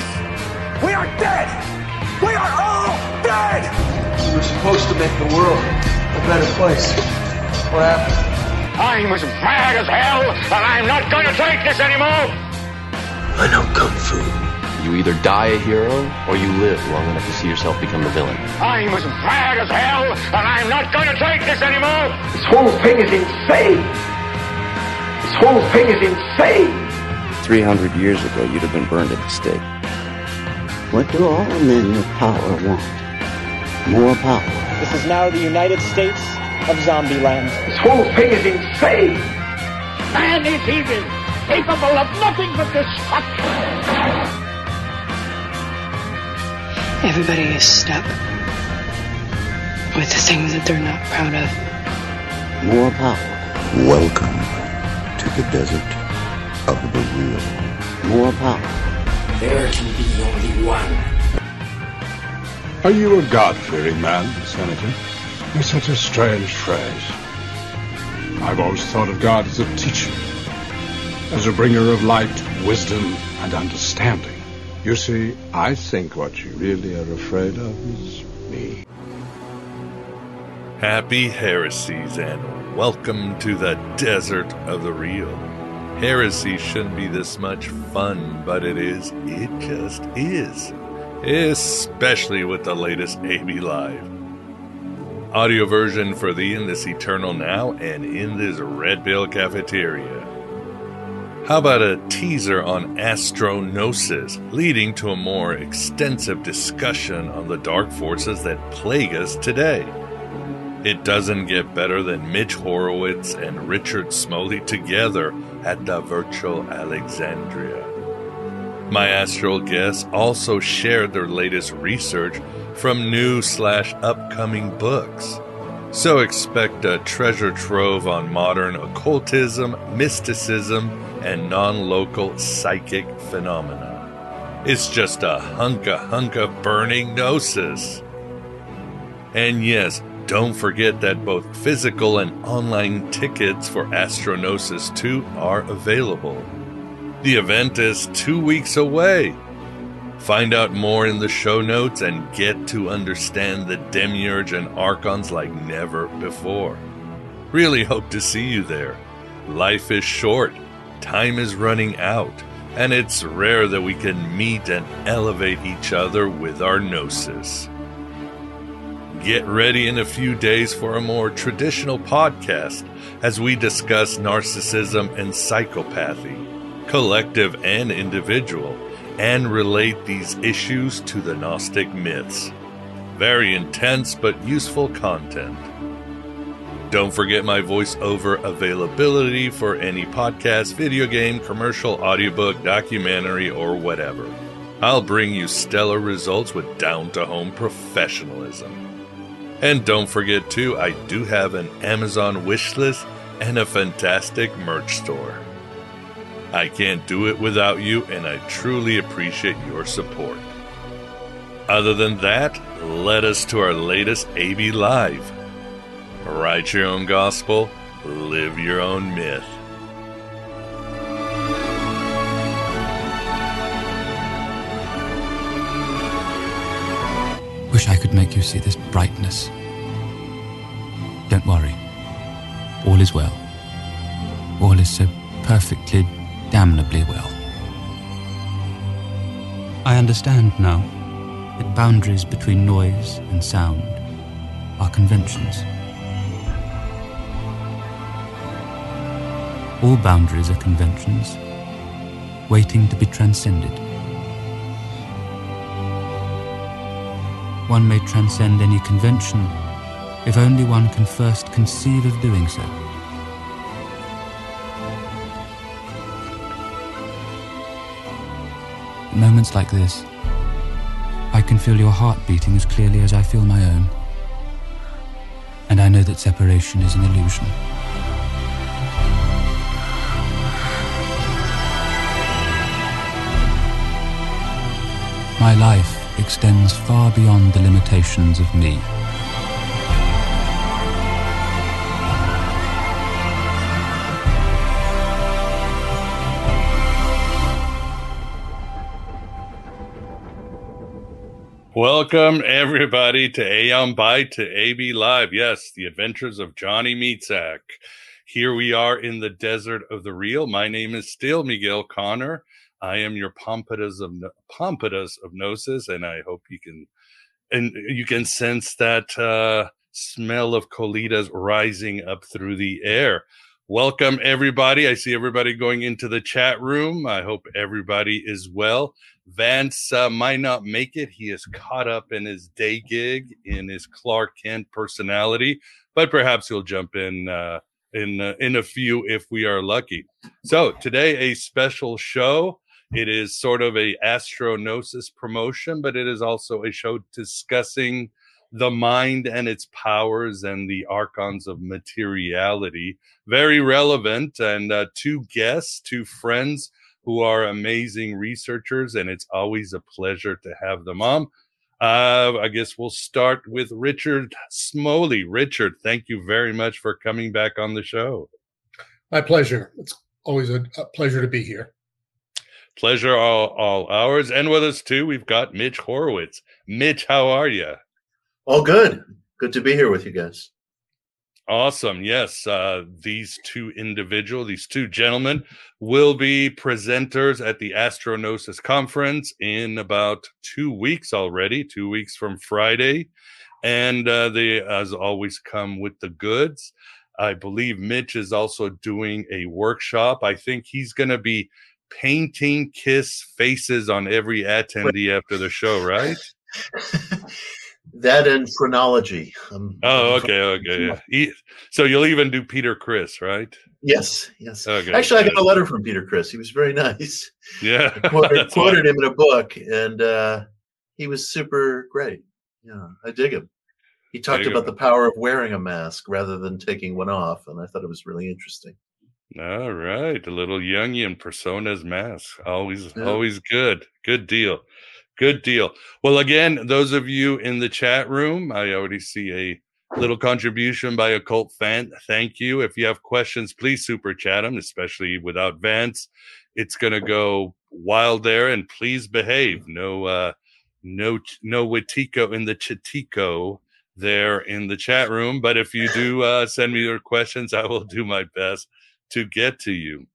force. We are dead. We are all dead. We were supposed to make the world a better place. What happened? I'm as mad as hell, and I'm not going to take this anymore. I know Kung Fu. You either die a hero, or you live long enough to see yourself become the villain. I'm as mad as hell, and I'm not going to take this anymore. This whole thing is insane. This whole thing is insane. 300 years ago, you'd have been burned at the stake. What do all men with power want? More power. This is now the United States of Zombieland. This whole thing is insane. Man is evil, capable of nothing but destruction. Everybody is stuck with the things that they're not proud of. More power. Welcome to the desert of the real. More power. There can be only one. Are you a God-fearing man, Senator? It's such a strange phrase. I've always thought of God as a teacher, as a bringer of light, wisdom, and understanding. You see, I think what you really are afraid of is me. Happy heresies and welcome to the desert of the real. Heresy shouldn't be this much fun, but it is. It just is. Especially with the latest AB Live. Audio version for thee in this eternal now and in this Red Bill cafeteria. How about a teaser on Astro Gnosis, leading to a more extensive discussion on the dark forces that plague us today? It doesn't get better than Mitch Horowitz and Richard Smoley together at the virtual Alexandria. My astral guests also shared their latest research from new slash upcoming books. So expect a treasure trove on modern occultism, mysticism, and non local psychic phenomena. It's just a hunka hunka burning gnosis. And yes, don't forget that both physical and online tickets for Astro Gnosis 2 are available. The event is two weeks away. Find out more in the show notes and get to understand the Demiurge and Archons like never before. Really hope to see you there. Life is short, time is running out, and it's rare that we can meet and elevate each other with our gnosis. Get ready in a few days for a more traditional podcast as we discuss narcissism and psychopathy, collective and individual, and relate these issues to the Gnostic myths. Very intense but useful content. Don't forget my voiceover availability for any podcast, video game, commercial, audiobook, documentary, or whatever. I'll bring you stellar results with down to home professionalism. And don't forget, too, I do have an Amazon wish list and a fantastic merch store. I can't do it without you, and I truly appreciate your support. Other than that, let us to our latest AB Live. Write your own gospel, live your own myth. Wish I could make you see this brightness. Don't worry. All is well. All is so perfectly, damnably well. I understand now that boundaries between noise and sound are conventions. All boundaries are conventions, waiting to be transcended. One may transcend any convention if only one can first conceive of doing so. At moments like this, I can feel your heart beating as clearly as I feel my own. And I know that separation is an illusion. My life extends far beyond the limitations of me. Welcome everybody to Aeon Byte to AB Live. Yes, the adventures of Johnny Meatsack. Here we are in the desert of the real. My name is still Miguel Connor. I am your pompadour of pompadour of gnosis, and I hope you can and you can sense that uh, smell of colitas rising up through the air. Welcome, everybody. I see everybody going into the chat room. I hope everybody is well. Vance uh, might not make it. He is caught up in his day gig in his Clark Kent personality, but perhaps he'll jump in uh, in uh, in a few if we are lucky. So today, a special show. It is sort of a Astro Gnosis promotion, but it is also a show discussing the mind and its powers and the archons of materiality. Very relevant. And uh, two guests, two friends who are amazing researchers, and it's always a pleasure to have them on. Uh, I guess we'll start with Richard Smoley. Richard, thank you very much for coming back on the show. My pleasure. It's always a, a pleasure to be here. Pleasure all, all ours. And with us too, we've got Mitch Horowitz. Mitch, how are you? All good. Good to be here with you guys. Awesome. Yes. Uh, these two individual, these two gentlemen will be presenters at the Astro Gnosis conference in about two weeks already, two weeks from Friday. And uh, they, as always, come with the goods. I believe Mitch is also doing a workshop. I think he's going to be painting kiss faces on every attendee after the show, right? that and phrenology. Um, oh, okay, okay. Yeah. So you'll even do Peter Criss, right? Yes, yes. Okay, Actually, I got a letter from Peter Criss. He was very nice. Yeah, I quoted, quoted him in a book, and uh, he was super great. Yeah, I dig him. He talked about the power of wearing a mask rather than taking one off, and I thought it was really interesting. All right, a little Jungian personas mask, always, yeah. always good, good deal, good deal. Well, again, those of you in the chat room, I already see a little contribution by a cult fan. Thank you. If you have questions, please super chat them, especially without Vance. It's gonna go wild there, and please behave. No, uh, no, no Watico in the Chitico there in the chat room. But if you do uh, send me your questions, I will do my best to get to you.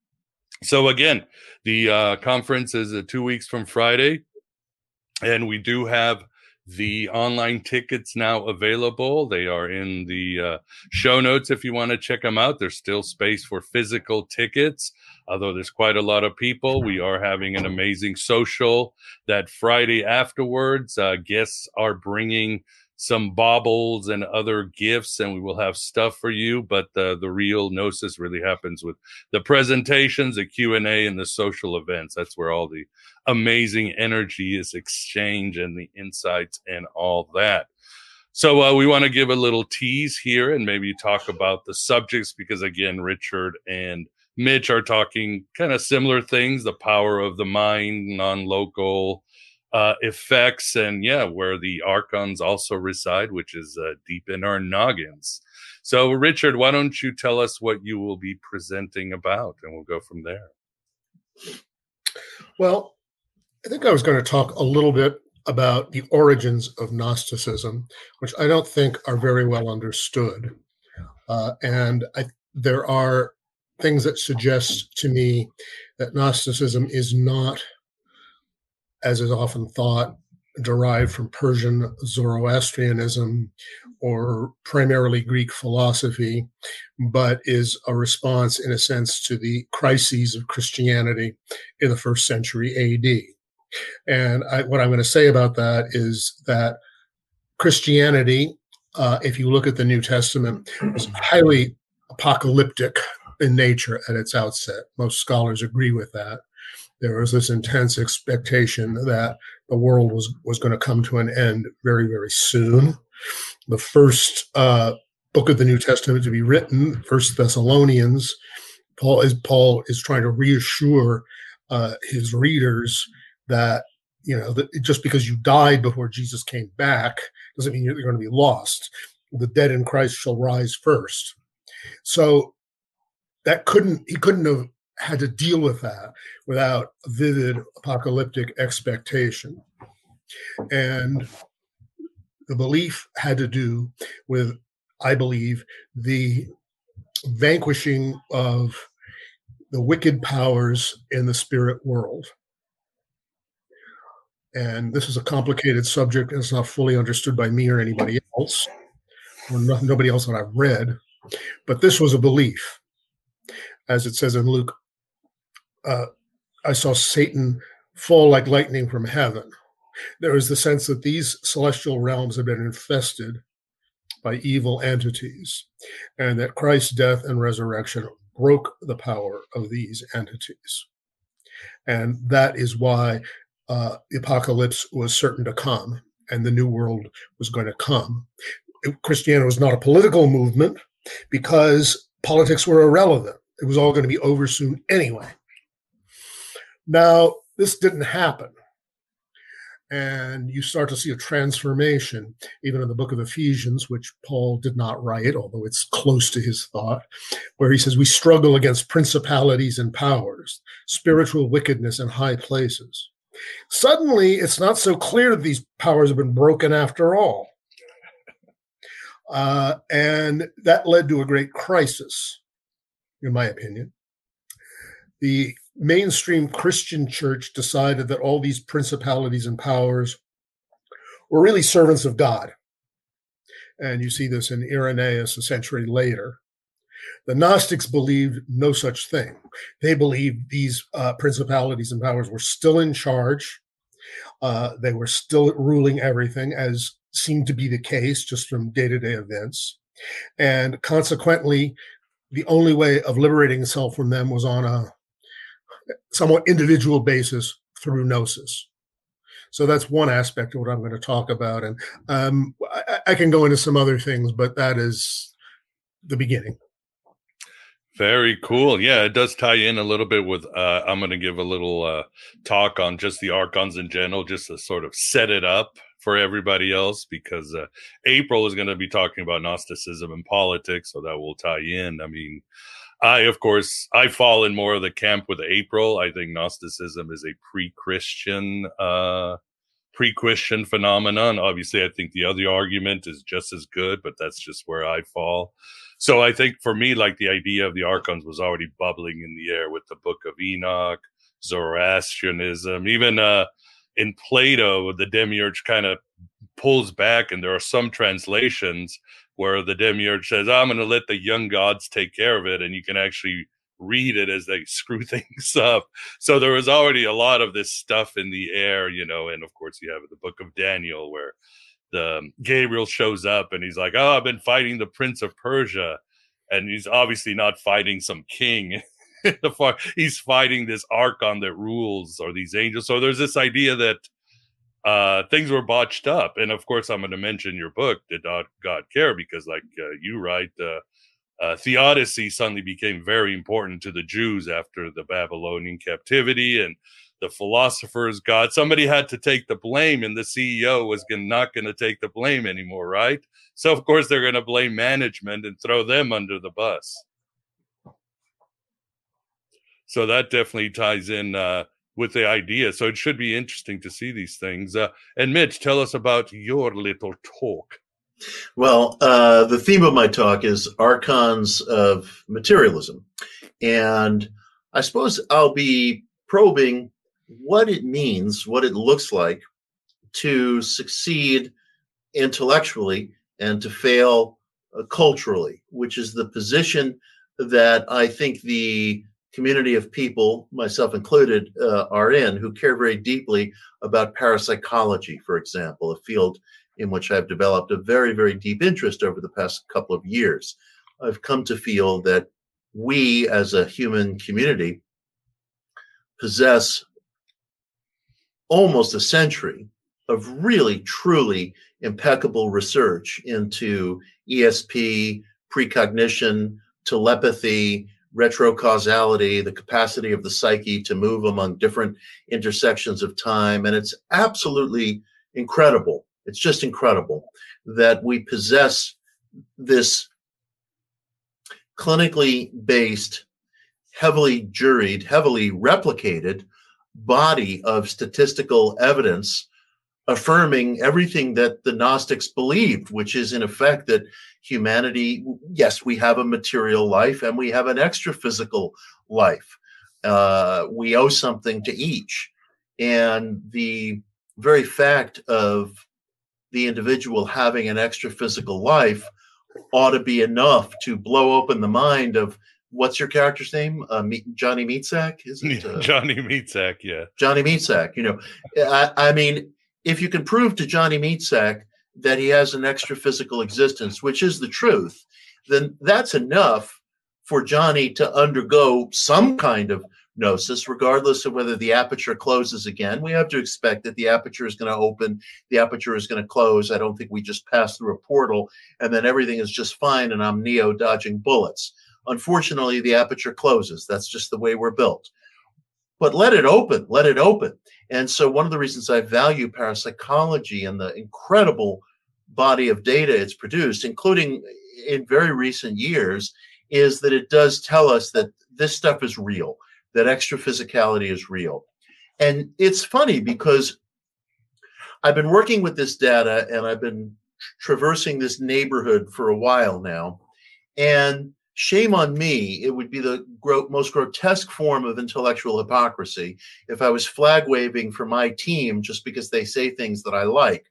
So again, the uh, conference is uh, two weeks from Friday, and we do have the online tickets now available. They are in the uh, show notes if you want to check them out. There's still space for physical tickets, although there's quite a lot of people. We are having an amazing social that Friday afterwards. Uh, guests are bringing some baubles and other gifts and we will have stuff for you but the the real gnosis really happens with the presentations the q&a and the social events. That's where all the amazing energy is exchanged and the insights and all that. So uh, we want to give a little tease here and maybe talk about the subjects because again richard and mitch are talking kind of similar things the power of the mind non-local uh, effects and yeah, where the archons also reside, which is uh, deep in our noggins. So, Richard, why don't you tell us what you will be presenting about, and we'll go from there. Well, I think I was going to talk a little bit about the origins of Gnosticism, which I don't think are very well understood. Uh, and I, there are things that suggest to me that Gnosticism is not as is often thought, derived from Persian Zoroastrianism or primarily Greek philosophy, but is a response, in a sense, to the crises of Christianity in the first century AD. And I, what I'm going to say about that is that Christianity, uh, if you look at the New Testament, is highly apocalyptic in nature at its outset. Most scholars agree with that there was this intense expectation that the world was was going to come to an end very very soon. The first uh, book of the New Testament to be written, First Thessalonians, Paul is Paul is trying to reassure uh, his readers that you know that just because you died before Jesus came back doesn't mean you're going to be lost. The dead in Christ shall rise first. So that couldn't he couldn't have had to deal with that without vivid apocalyptic expectation. And the belief had to do with, I believe, the vanquishing of the wicked powers in the spirit world. And this is a complicated subject, it's not fully understood by me or anybody else, or nobody else that I've read. But this was a belief, as it says in Luke. Uh, I saw Satan fall like lightning from heaven. There is the sense that these celestial realms have been infested by evil entities, and that Christ's death and resurrection broke the power of these entities. And that is why uh, the apocalypse was certain to come and the new world was going to come. Christianity was not a political movement because politics were irrelevant. It was all going to be over soon anyway. Now, this didn't happen. And you start to see a transformation, even in the book of Ephesians, which Paul did not write, although it's close to his thought, where he says, We struggle against principalities and powers, spiritual wickedness in high places. Suddenly, it's not so clear that these powers have been broken after all. Uh, and that led to a great crisis, in my opinion. The mainstream Christian church decided that all these principalities and powers were really servants of God. And you see this in Irenaeus a century later. The Gnostics believed no such thing. They believed these uh, principalities and powers were still in charge. Uh, they were still ruling everything, as seemed to be the case just from day to day events. And consequently, the only way of liberating itself from them was on a somewhat individual basis through gnosis. So that's one aspect of what I'm going to talk about. And um, I, I, can go into some other things, but that is the beginning. Very cool. Yeah, it does tie in a little bit with. Uh, I'm going to give a little uh, talk on just the archons in general, just to sort of set it up for everybody else, because uh, April is going to be talking about Gnosticism and politics, so that will tie in. I mean, I, of course, I fall in more of the camp with April. I think Gnosticism is a pre-Christian, uh, pre-Christian phenomenon. Obviously, I think the other argument is just as good, but that's just where I fall. So I think for me, like the idea of the archons was already bubbling in the air with the Book of Enoch, Zoroastrianism, even uh, in Plato, the demiurge kind of pulls back, and there are some translations where the demiurge says, I'm going to let the young gods take care of it. And you can actually read it as they screw things up. So there was already a lot of this stuff in the air, you know. And of course, you have the book of Daniel where the um, Gabriel shows up and he's like, Oh, I've been fighting the prince of Persia. And he's obviously not fighting some king. he's fighting this archon that rules or these angels. So there's this idea that uh, things were botched up. And of course, I'm going to mention your book, Did God, Care? Because, like uh, you write, uh, uh, theodicy suddenly became very important to the Jews after the Babylonian captivity and the philosophers God. Somebody had to take the blame, and the CEO was gonna, not going to take the blame anymore, right? So, of course, they're going to blame management and throw them under the bus. So that definitely ties in uh, with the idea. So it should be interesting to see these things. Uh, and Mitch, tell us about your little talk. Well, uh, the theme of my talk is archons of materialism. And I suppose I'll be probing what it means, what it looks like to succeed intellectually and to fail uh, culturally, which is the position that I think the community of people, myself included, uh, are in who care very deeply about parapsychology, for example, a field in which I've developed a very, very deep interest over the past couple of years. I've come to feel that we as a human community possess almost a century of really, truly impeccable research into ESP, precognition, telepathy, retrocausality, the capacity of the psyche to move among different intersections of time. And it's absolutely incredible. It's just incredible that we possess this clinically based, heavily juried, heavily replicated body of statistical evidence affirming everything that the Gnostics believed, which is in effect that humanity, yes, we have a material life and we have an extra physical life. Uh, we owe something to each. And the very fact of the individual having an extra physical life ought to be enough to blow open the mind of what's your character's name? Uh, Johnny Meatsack? Is it uh, Johnny Meatsack? Yeah, Johnny Meatsack. You know, I, I, mean, if you can prove to Johnny Meatsack that he has an extra physical existence, which is the truth, then that's enough for Johnny to undergo some kind of gnosis, regardless of whether the aperture closes again. We have to expect that the aperture is going to open, the aperture is going to close. I don't think we just pass through a portal and then everything is just fine and I'm Neo dodging bullets. Unfortunately, the aperture closes. That's just the way we're built. But let it open, let it open. And so, one of the reasons I value parapsychology and the incredible body of data it's produced, including in very recent years, is that it does tell us that this stuff is real, that extra physicality is real. And it's funny because I've been working with this data and I've been traversing this neighborhood for a while now. And shame on me, it would be the gro- most grotesque form of intellectual hypocrisy if I was flag waving for my team just because they say things that I like.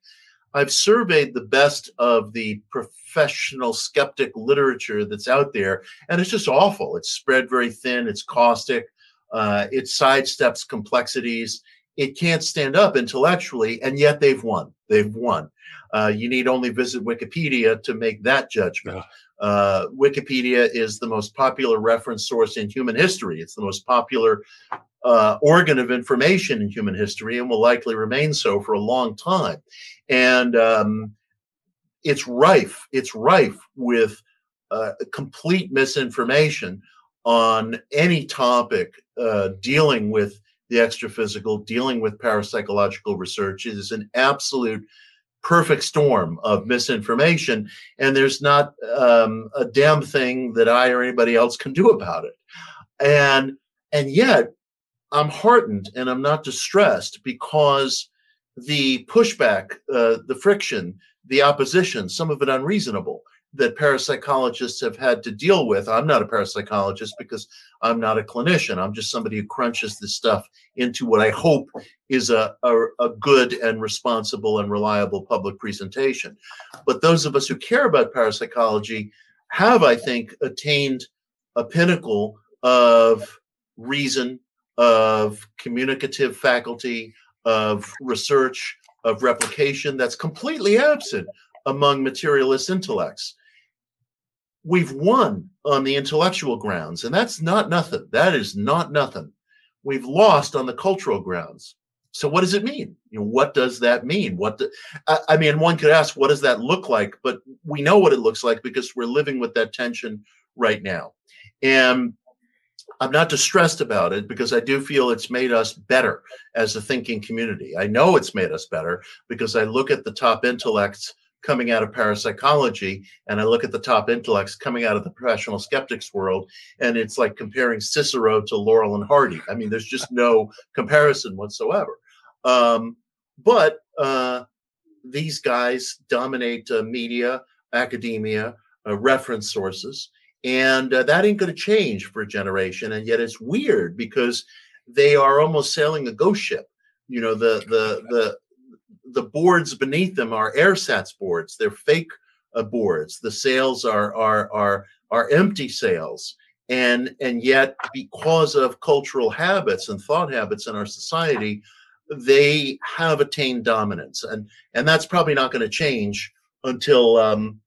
I've surveyed the best of the professional skeptic literature that's out there, and it's just awful. It's spread very thin, it's caustic, uh, it sidesteps complexities. It can't stand up intellectually, and yet they've won. They've won. Uh, you need only visit Wikipedia to make that judgment. Uh, Wikipedia is the most popular reference source in human history. It's the most popular uh, organ of information in human history and will likely remain so for a long time. And um, it's rife, it's rife with uh, complete misinformation on any topic uh, dealing with the extraphysical, dealing with parapsychological research. It is an absolute perfect storm of misinformation, and there's not um, a damn thing that I or anybody else can do about it. And and yet, I'm heartened and I'm not distressed because the pushback, uh, the friction, the opposition, some of it unreasonable, that parapsychologists have had to deal with. I'm not a parapsychologist because I'm not a clinician. I'm just somebody who crunches this stuff into what I hope is a, a, a, good and responsible and reliable public presentation. But those of us who care about parapsychology have, I think, attained a pinnacle of reason, of communicative faculty, of research, of replication that's completely absent among materialist intellects we've won on the intellectual grounds, and that's not nothing. That is not nothing. We've lost on the cultural grounds. So what does it mean? You know, what does that mean? What I, I mean, one could ask, what does that look like? But we know what it looks like because we're living with that tension right now. And I'm not distressed about it because I do feel it's made us better as a thinking community. I know it's made us better because I look at the top intellects coming out of parapsychology and I look at the top intellects coming out of the professional skeptics world, and it's like comparing Cicero to Laurel and Hardy. I mean, there's just no comparison whatsoever. Um, but uh, these guys dominate uh, media, academia, uh, reference sources, and uh, that ain't going to change for a generation. And yet, it's weird because they are almost sailing a ghost ship. You know, the the the the boards beneath them are airsats boards. They're fake uh, boards. The sails are are are are empty sails. And and yet, because of cultural habits and thought habits in our society, they have attained dominance. And and that's probably not going to change until um,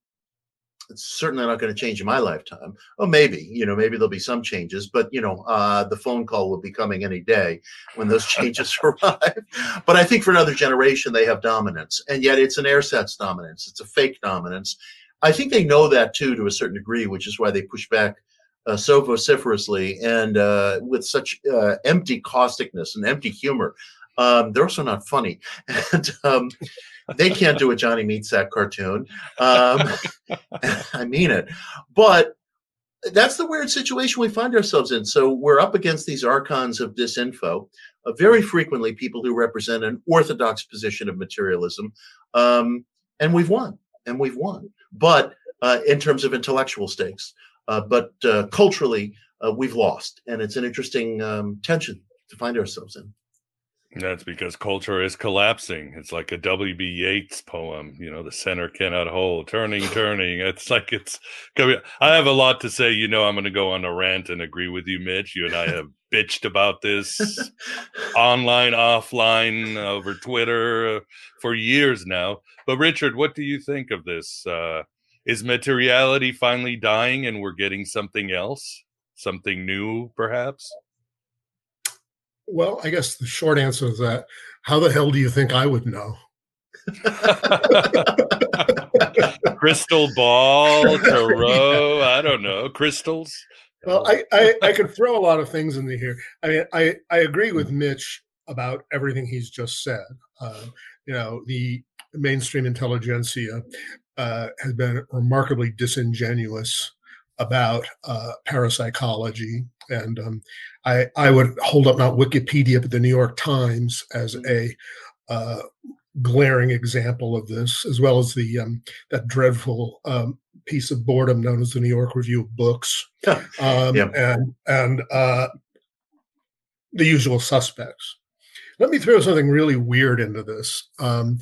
it's certainly not going to change in my lifetime. Oh, maybe, you know, maybe there'll be some changes, but you know, uh, the phone call will be coming any day when those changes arrive. But I think for another generation, they have dominance, and yet it's an airsats dominance. It's a fake dominance. I think they know that too, to a certain degree, which is why they push back uh, so vociferously and uh, with such uh, empty causticness and empty humor. Um, they're also not funny, and um, they can't do a Johnny Meatsack cartoon. Um, I mean it, but that's the weird situation we find ourselves in. So we're up against these archons of disinfo. Uh, very frequently, people who represent an orthodox position of materialism, um, and we've won, and we've won. But uh, in terms of intellectual stakes, uh, but uh, culturally, uh, we've lost, and it's an interesting um, tension to find ourselves in. That's because culture is collapsing. It's like a W.B. Yeats poem, you know, the center cannot hold, turning, turning. It's like it's coming. I have a lot to say. You know, I'm going to go on a rant and agree with you, Mitch. You and I have bitched about this online, offline, over Twitter uh, for years now. But, Richard, what do you think of this? Uh, is materiality finally dying and we're getting something else? Something new, perhaps? Well, I guess the short answer is that how the hell do you think I would know? Crystal ball, tarot, I don't know, crystals. Well, I, I, I could throw a lot of things into here. I mean, I, I agree with Mitch about everything he's just said. Uh, you know, the mainstream intelligentsia uh, has been remarkably disingenuous about uh, parapsychology and um, I, I would hold up not Wikipedia but the New York Times as mm-hmm. a uh, glaring example of this, as well as the um, that dreadful um, piece of boredom known as the New York Review of Books, um, and and uh, the usual suspects. Let me throw something really weird into this, um,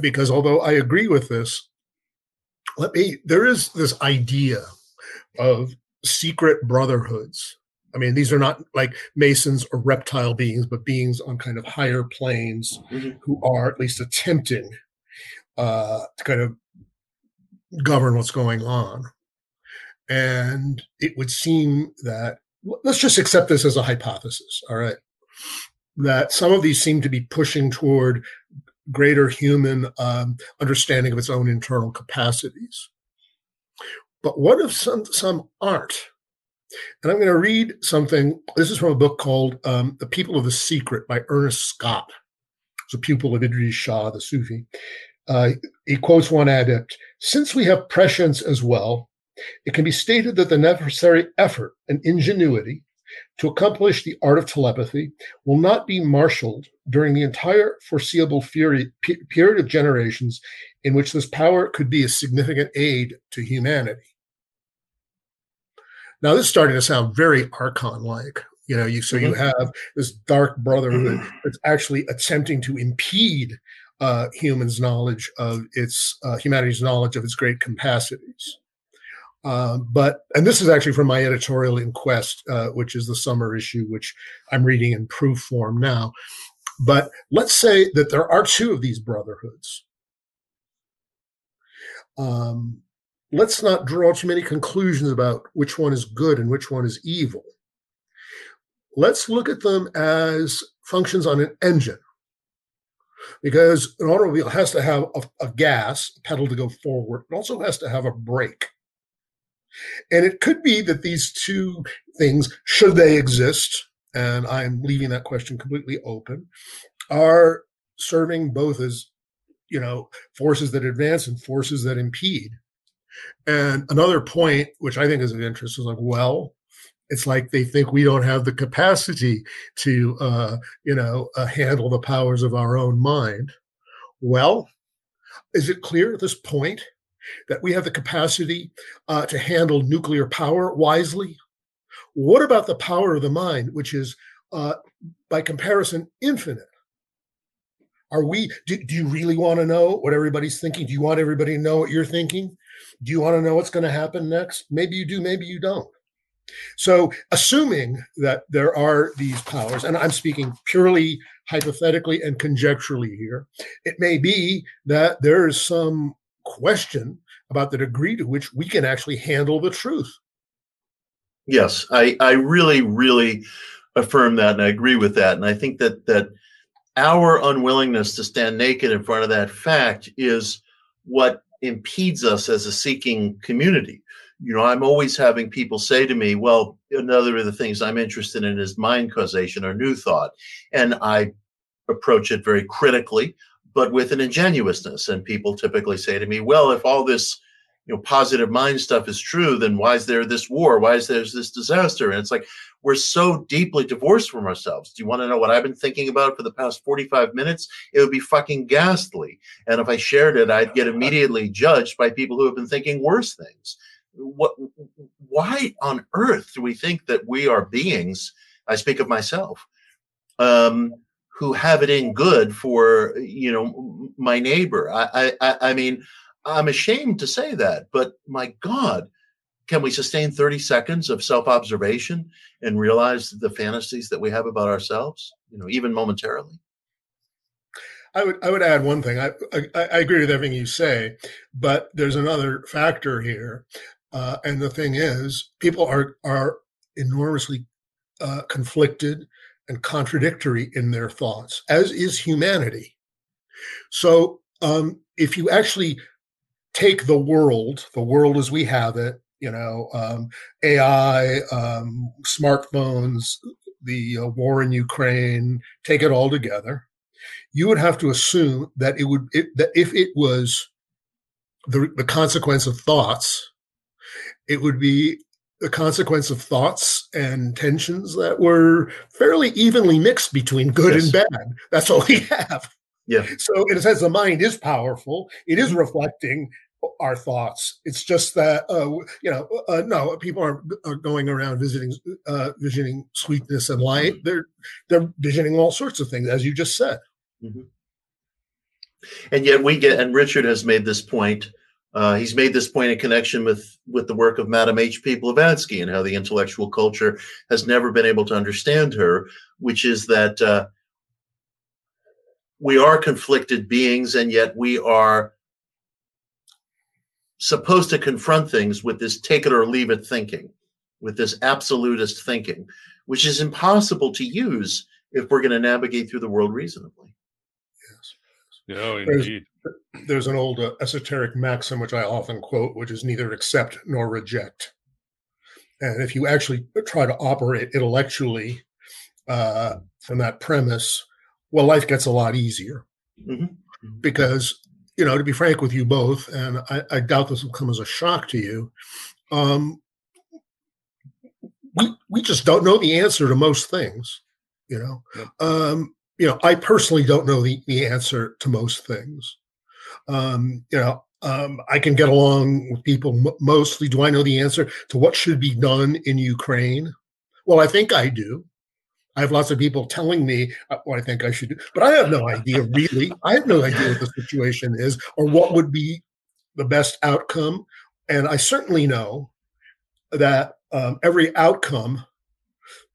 because although I agree with this, let me there is this idea of secret brotherhoods I mean, these are not like Masons or reptile beings, but beings on kind of higher planes mm-hmm. who are at least attempting uh, to kind of govern what's going on. And it would seem that, let's just accept this as a hypothesis, all right, that some of these seem to be pushing toward greater human um, understanding of its own internal capacities. But what if some, some aren't? And I'm going to read something. This is from a book called um, The People of the Secret by Ernest Scott. He's a pupil of Idries Shah, the Sufi. Uh, he quotes one adept Since we have prescience as well, it can be stated that the necessary effort and ingenuity to accomplish the art of telepathy will not be marshaled during the entire foreseeable period of generations in which this power could be a significant aid to humanity. Now this is starting to sound very Archon like. You know, you so mm-hmm. you have this dark brotherhood that's actually attempting to impede uh, humans' knowledge of its uh, humanity's knowledge of its great capacities. Uh, but and this is actually from my editorial in Quest, uh, which is the summer issue, which I'm reading in proof form now. But let's say that there are two of these brotherhoods. Um, let's not draw too many conclusions about which one is good and which one is evil. Let's look at them as functions on an engine. Because an automobile has to have a, a gas, a pedal to go forward. It also has to have a brake. And it could be that these two things, should they exist, and I'm leaving that question completely open, are serving both as you know forces that advance and forces that impede and another point, which I think is of interest, is like, well, it's like they think we don't have the capacity to, uh, you know, uh, handle the powers of our own mind. Well, is it clear at this point that we have the capacity uh, to handle nuclear power wisely? What about the power of the mind, which is, uh, by comparison, infinite? Are we? Do, do you really want to know what everybody's thinking? Do you want everybody to know what you're thinking? Do you want to know what's going to happen next? Maybe you do, maybe you don't. So, assuming that there are these powers, and I'm speaking purely hypothetically and conjecturally here, it may be that there is some question about the degree to which we can actually handle the truth. Yes, I, I really, really affirm that, and I agree with that. And I think that that our unwillingness to stand naked in front of that fact is what impedes us as a seeking community. You know, I'm always having people say to me, well, another of the things I'm interested in is mind causation or new thought. And I approach it very critically, but with an ingenuousness. And people typically say to me, well, if all this you know positive mind stuff is true, then why is there this war? Why is there this disaster? And it's like we're so deeply divorced from ourselves. Do you want to know what I've been thinking about for the past 45 minutes? It would be fucking ghastly. And if I shared it, I'd get immediately judged by people who have been thinking worse things. What why on earth do we think that we are beings? I speak of myself. Um, who have it in good for you know my neighbor. I, I I mean, I'm ashamed to say that, but my God, can we sustain 30 seconds of self-observation and realize the fantasies that we have about ourselves? You know, even momentarily. I would I would add one thing. I, I, I agree with everything you say, but there's another factor here, uh, and the thing is, people are are enormously uh, conflicted and contradictory in their thoughts, as is humanity. So, um, if you actually take the world, the world as we have it, you know, um, AI, um, smartphones, the uh, war in Ukraine, take it all together, you would have to assume that it would it, that if it was the the consequence of thoughts, it would be the consequence of thoughts and tensions that were fairly evenly mixed between good yes. and bad. That's all we have. Yeah. So in a sense, the mind is powerful. It is reflecting our thoughts. It's just that uh, you know, uh, no, people aren't, are going around visiting, uh, visioning sweetness and light. Mm-hmm. They're they're visioning all sorts of things, as you just said. Mm-hmm. And yet we get, and Richard has made this point uh, he's made this point in connection with with the work of Madame H. P. Blavatsky and how the intellectual culture has never been able to understand her, which is that uh, we are conflicted beings, and yet we are supposed to confront things with this take it or leave it thinking, with this absolutist thinking, which is impossible to use if we're going to navigate through the world reasonably. Yes. No, indeed there's an old uh, esoteric maxim which I often quote, which is neither accept nor reject. And if you actually try to operate intellectually uh, from that premise, well, life gets a lot easier. Mm-hmm. Because, you know, to be frank with you both, and I, I doubt this will come as a shock to you, um, we we just don't know the answer to most things. You know, yep. um, you know, I personally don't know the, the answer to most things. Um, you know, um, I can get along with people m- mostly. Do I know the answer to what should be done in Ukraine? Well, I think I do. I have lots of people telling me uh, what I think I should do, but I have no idea really. I have no idea what the situation is or what would be the best outcome. And I certainly know that um, every outcome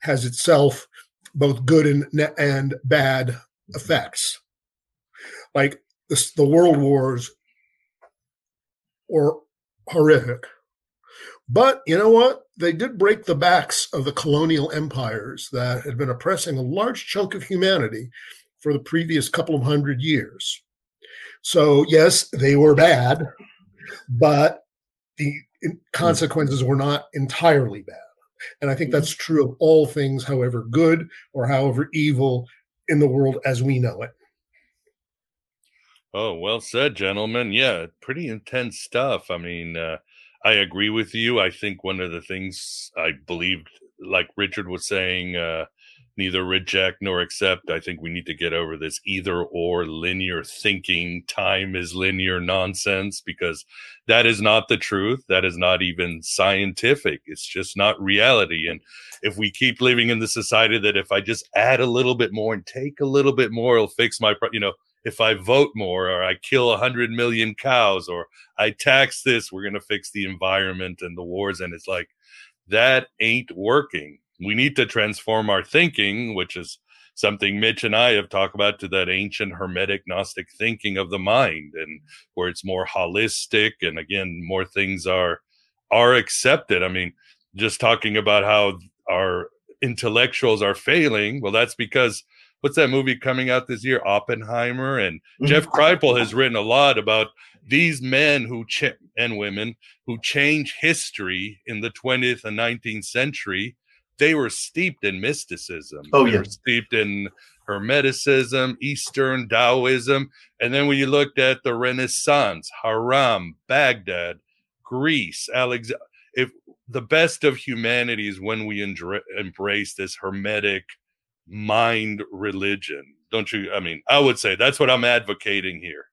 has itself both good and and bad effects. Like the, the world wars were horrific. But you know what? They did break the backs of the colonial empires that had been oppressing a large chunk of humanity for the previous couple of hundred years. So, yes, they were bad, but the consequences were not entirely bad. And I think that's true of all things, however good or however evil in the world as we know it. Oh, well said, gentlemen. Yeah, pretty intense stuff. I mean, uh, I agree with you. I think one of the things I believed, like Richard was saying, uh, neither reject nor accept. I think we need to get over this either or linear thinking, time is linear nonsense, because that is not the truth. That is not even scientific. It's just not reality. And if we keep living in the society that if I just add a little bit more and take a little bit more, it'll fix my, you know, if I vote more or I kill a hundred million cows or I tax this, we're going to fix the environment and the wars. And it's like, that ain't working. We need to transform our thinking, which is something Mitch and I have talked about to that ancient hermetic Gnostic thinking of the mind and where it's more holistic. And again, more things are, are accepted. I mean, just talking about how our intellectuals are failing. Well, that's because what's that movie coming out this year? Oppenheimer. And mm-hmm. Jeff Kripal has written a lot about these men who ch- and women who change history in the 20th and 19th century. They were steeped in mysticism. Oh, they yeah. were steeped in Hermeticism, Eastern Taoism. And then when you looked at the Renaissance, Harran, Baghdad, Greece, Alex, if the best of humanity is when we embrace this hermetic mind religion, don't you? I mean, I would say that's what I'm advocating here.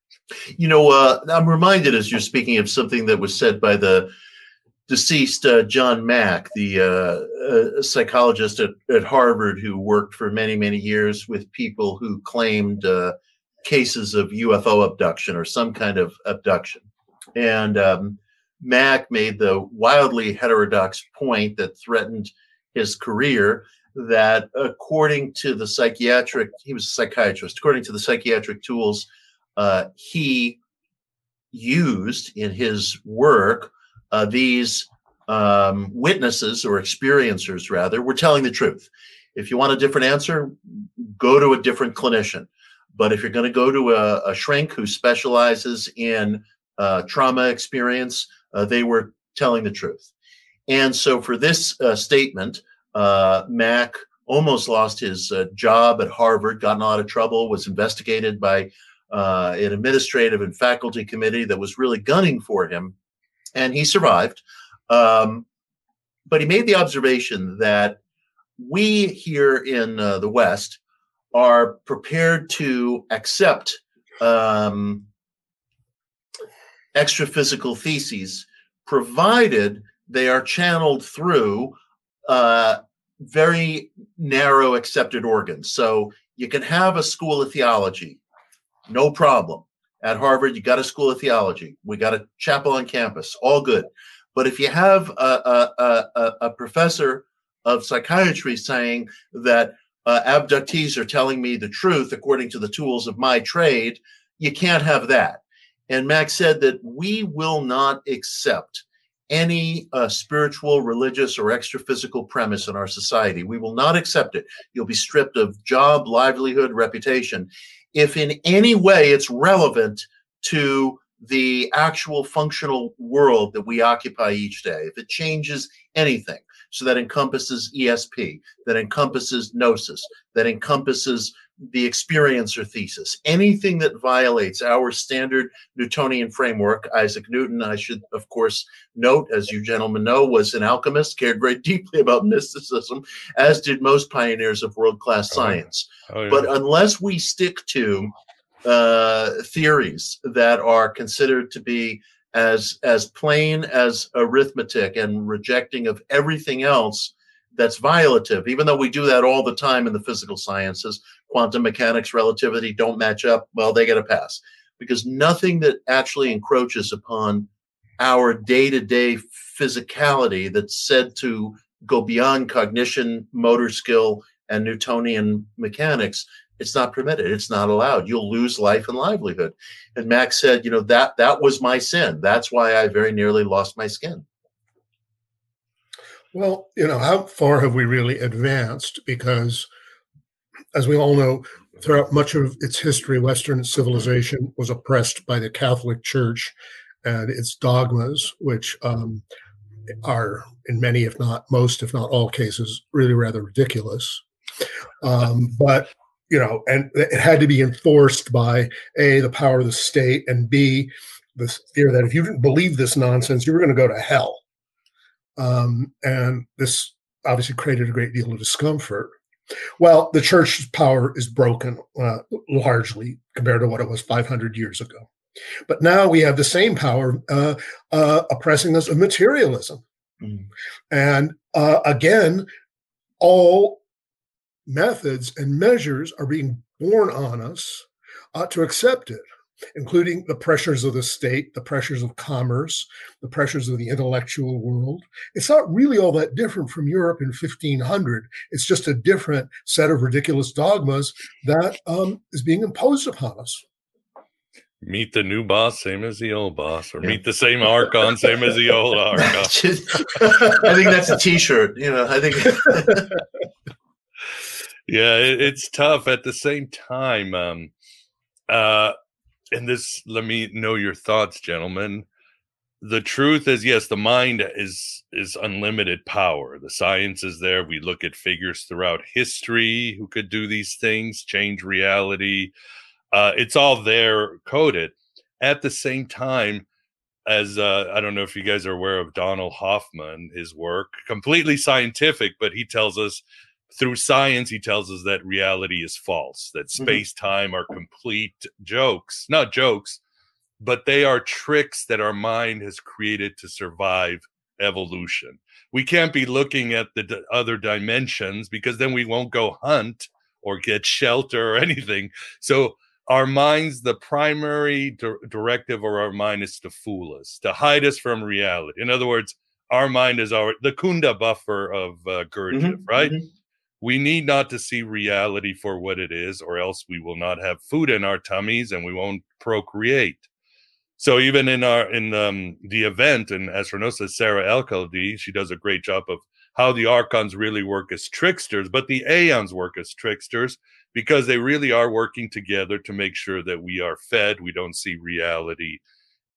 You know, uh, I'm reminded as you're speaking of something that was said by the deceased uh, John Mack, the uh, uh, psychologist at, at, Harvard who worked for many, many years with people who claimed uh, cases of UFO abduction or some kind of abduction. And um, Mack made the wildly heterodox point that threatened his career that according to the psychiatric, he was a psychiatrist, according to the psychiatric tools uh, he used in his work, uh, these um, witnesses or experiencers, rather, were telling the truth. If you want a different answer, go to a different clinician. But if you're going to go to a, a, shrink who specializes in uh, trauma experience, uh, they were telling the truth. And so for this uh, statement, uh, Mack almost lost his uh, job at Harvard, got in a lot of trouble, was investigated by uh, an administrative and faculty committee that was really gunning for him, and he survived. Um, but he made the observation that we here in uh, the West are prepared to accept um, extra physical theses, provided they are channeled through uh, very narrow accepted organs. So you can have a school of theology, no problem. At Harvard, you got a school of theology. We got a chapel on campus, all good. But if you have a, a, a, a professor of psychiatry saying that uh, abductees are telling me the truth according to the tools of my trade, you can't have that. And Mack said that we will not accept any uh, spiritual, religious, or extra physical premise in our society. We will not accept it. You'll be stripped of job, livelihood, reputation. If in any way it's relevant to the actual functional world that we occupy each day, if it changes anything, so that encompasses ESP, that encompasses gnosis, that encompasses the experiencer thesis, anything that violates our standard Newtonian framework. Isaac Newton, I should, of course, note, as you gentlemen know, was an alchemist, cared very deeply about mysticism, as did most pioneers of world class oh, science. Oh, yeah. But unless we stick to uh, theories that are considered to be as as plain as arithmetic and rejecting of everything else that's violative even though we do that all the time in the physical sciences quantum mechanics relativity don't match up well they get a pass because nothing that actually encroaches upon our day-to-day physicality that's said to go beyond cognition motor skill and newtonian mechanics it's not permitted. It's not allowed. You'll lose life and livelihood. And Mack said, you know, that that was my sin. That's why I very nearly lost my skin. Well, you know, how far have we really advanced? Because as we all know, throughout much of its history, Western civilization was oppressed by the Catholic Church and its dogmas, which um, are, in many, if not most, if not all cases, really rather ridiculous. Um, but you know, and it had to be enforced by a the power of the state, and b the fear that if you didn't believe this nonsense, you were going to go to hell. Um, and this obviously created a great deal of discomfort. Well, the church's power is broken uh, largely compared to what it was 500 years ago. But now we have the same power uh, uh, oppressing us of materialism. Mm. And uh, again, all methods and measures are being borne on us uh, to accept it, including the pressures of the state, the pressures of commerce, the pressures of the intellectual world. It's not really all that different from Europe in 1500. It's just a different set of ridiculous dogmas that um, is being imposed upon us meet the new boss, same as the old boss, or yeah. meet the same archon, same as the old archon. I think that's a T-shirt. You know, I think yeah, it, it's tough. At the same time, um, uh, and this, let me know your thoughts, gentlemen. The truth is, yes, the mind is is unlimited power. The science is there. We look at figures throughout history who could do these things, change reality. Uh, it's all there coded. At the same time, as uh, I don't know if you guys are aware of Donald Hoffman, his work, completely scientific, but he tells us through science, he tells us that reality is false, that Mm-hmm. space time are complete jokes, not jokes, but they are tricks that our mind has created to survive evolution. We can't be looking at the d- other dimensions because then we won't go hunt or get shelter or anything. So, our minds, the primary dir- directive of our mind is to fool us, to hide us from reality. In other words, our mind is our the Kundabuffer of uh, Gurdjieff, Mhm, right? mhm. We need not to see reality for what it is, or else we will not have food in our tummies and we won't procreate. So even in our in um, the event in Astro Gnosis, Sarah Elkaldi, she does a great job of how the archons really work as tricksters, but the aeons work as tricksters because they really are working together to make sure that we are fed, we don't see reality,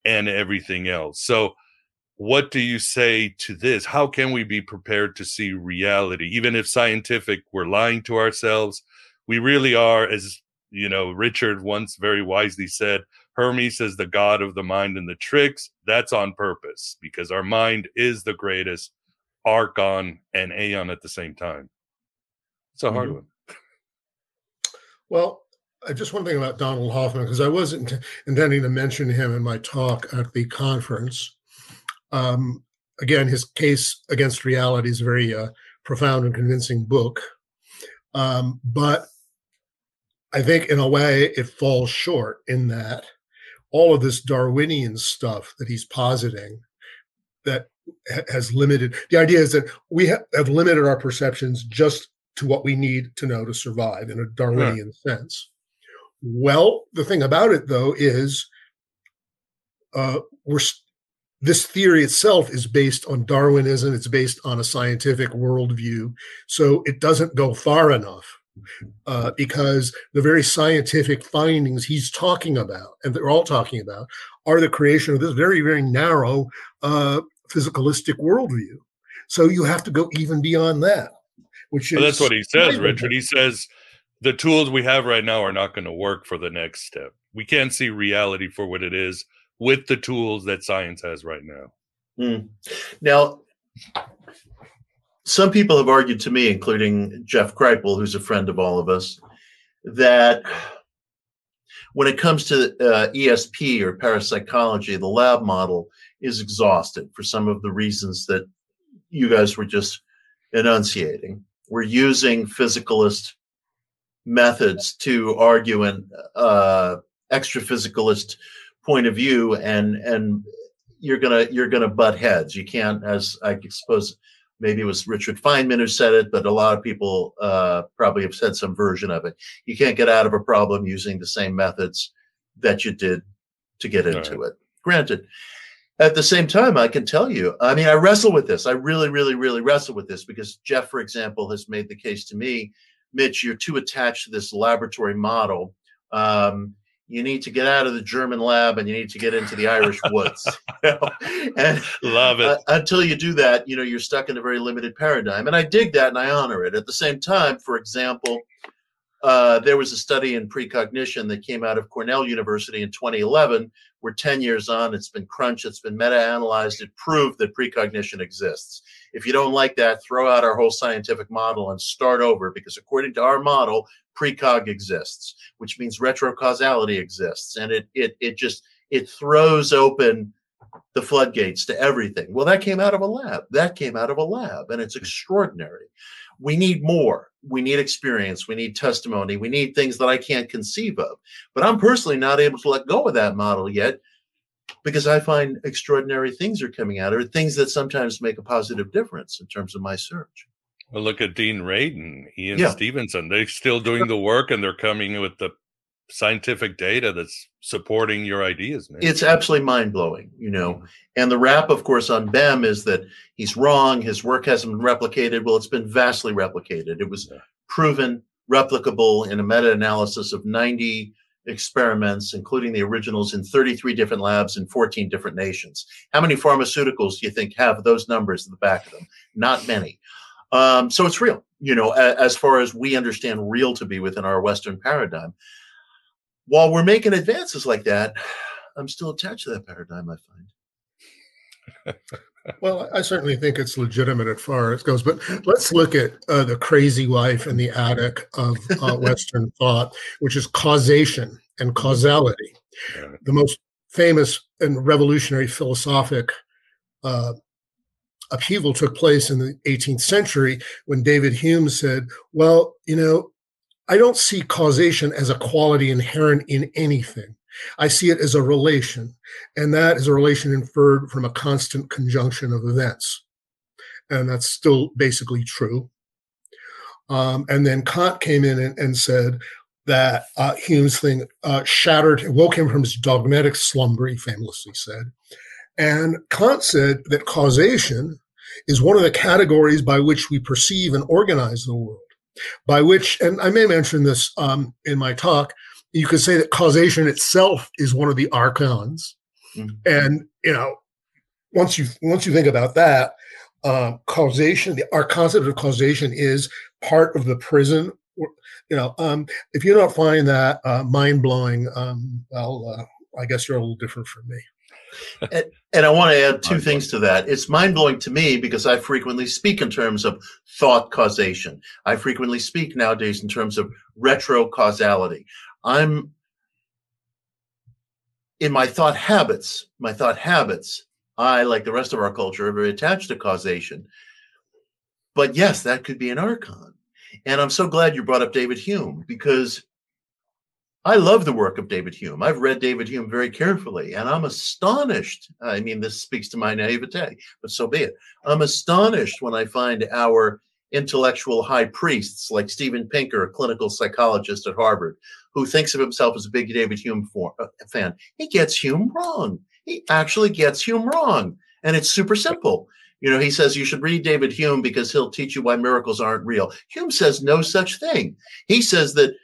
and everything else. So what do you say to this? How can we be prepared to see reality, even if scientific we're lying to ourselves? We really are, as you know, Richard once very wisely said, Hermes is the god of the mind and the tricks. That's on purpose because our mind is the greatest archon and aeon at the same time. It's a hard Mhm. one. Well, uh, just one thing about Donald Hoffman, because I wasn't intending to mention him in my talk at the conference. Um, again, his case against reality is a very uh, profound and convincing book. Um, but I think, in a way, it falls short in that all of this Darwinian stuff that he's positing that ha- has limited the idea is that we ha- have limited our perceptions just to what we need to know to survive in a Darwinian sense. Well, the thing about it though is uh, we're this theory itself is based on Darwinism. It's based on a scientific worldview, so it doesn't go far enough uh, because the very scientific findings he's talking about, and they're all talking about, are the creation of this very, very narrow uh, physicalistic worldview. So you have to go even beyond that, which is that's what he says. Richard. He says the tools we have right now are not going to work for the next step. We can't see reality for what it is with the tools that science has right now. Mm. Now, some people have argued to me, including Jeff Kripal, who's a friend of all of us, that when it comes to uh, ESP or parapsychology, the lab model is exhausted for some of the reasons that you guys were just enunciating. We're using physicalist methods to argue an uh, extra physicalist point of view, and and you're gonna you're gonna butt heads. You can't, as I suppose maybe it was Richard Feynman who said it, but a lot of people uh, probably have said some version of it. You can't get out of a problem using the same methods that you did to get into it. Granted, at the same time, I can tell you, I mean, I wrestle with this. I really, really, really wrestle with this because Jeff, for example, has made the case to me, Mitch, you're too attached to this laboratory model. Um, you need to get out of the German lab and you need to get into the Irish woods. you know? And Love it. uh, until you do that, you know, you're stuck in a very limited paradigm. And I dig that and I honor it. At the same time, for example, uh, there was a study in precognition that came out of Cornell University in 2011. We're 10 years on. It's been crunched. It's been meta-analyzed. It proved that precognition exists. If you don't like that, throw out our whole scientific model and start over because according to our model, precog exists, which means retrocausality exists. And it it it just it throws open the floodgates to everything. Well, that came out of a lab. That came out of a lab, and it's extraordinary. We need more. We need experience. We need testimony. We need things that I can't conceive of. But I'm personally not able to let go of that model yet because I find extraordinary things are coming out, or things that sometimes make a positive difference in terms of my search. Well, look at Dean Radin, Ian Yeah. Stevenson. They're still doing the work and they're coming with the scientific data that's supporting your ideas, man. It's absolutely mind blowing, you know. Mm-hmm. And the rap, of course, on Bem is that he's wrong. His work hasn't been replicated. Well, it's been vastly replicated. It was proven replicable in a meta analysis of 90 experiments, including the originals in 33 different labs in 14 different nations. How many pharmaceuticals do you think have those numbers in the back of them? Not many. Um, so it's real, you know, a- as far as we understand real to be within our Western paradigm. While we're making advances like that, I'm still attached to that paradigm, I find. well, I certainly think it's legitimate as far as goes, but let's look at uh, the crazy life in the attic of uh, Western thought, which is causation and causality. The most famous and revolutionary philosophic uh, upheaval took place in the 18th century when David Hume said, Well, you know, I don't see causation as a quality inherent in anything. I see it as a relation, and that is a relation inferred from a constant conjunction of events. And that's still basically true. Um, and then Kant came in and, and said that uh, Hume's thing uh, shattered, woke him from his dogmatic slumber, he famously said. And Kant said that causation is one of the categories by which we perceive and organize the world. By which, and I may mention this um, in my talk, you could say that causation itself is one of the archons. Mm-hmm. And you know, once you once you think about that, uh, causation, the, our concept of causation is part of the prison. You know, um, if you don't find that uh, mind blowing, um, well, uh, I guess you're a little different from me. And, and, I want to add two things to that. It's mind blowing to me because I frequently speak in terms of thought causation. I frequently speak nowadays in terms of retro causality. I'm in my thought habits, my thought habits, I, like the rest of our culture, are very attached to causation. But yes, that could be an archon. And I'm so glad you brought up David Hume because I love the work of David Hume. I've read David Hume very carefully, and I'm astonished. I mean, this speaks to my naivete, but so be it. I'm astonished when I find our intellectual high priests like Steven Pinker, a clinical psychologist at Harvard, who thinks of himself as a big David Hume for, uh, fan. He gets Hume wrong. He actually gets Hume wrong. And it's super simple. You know, he says you should read David Hume because he'll teach you why miracles aren't real. Hume says no such thing. He says that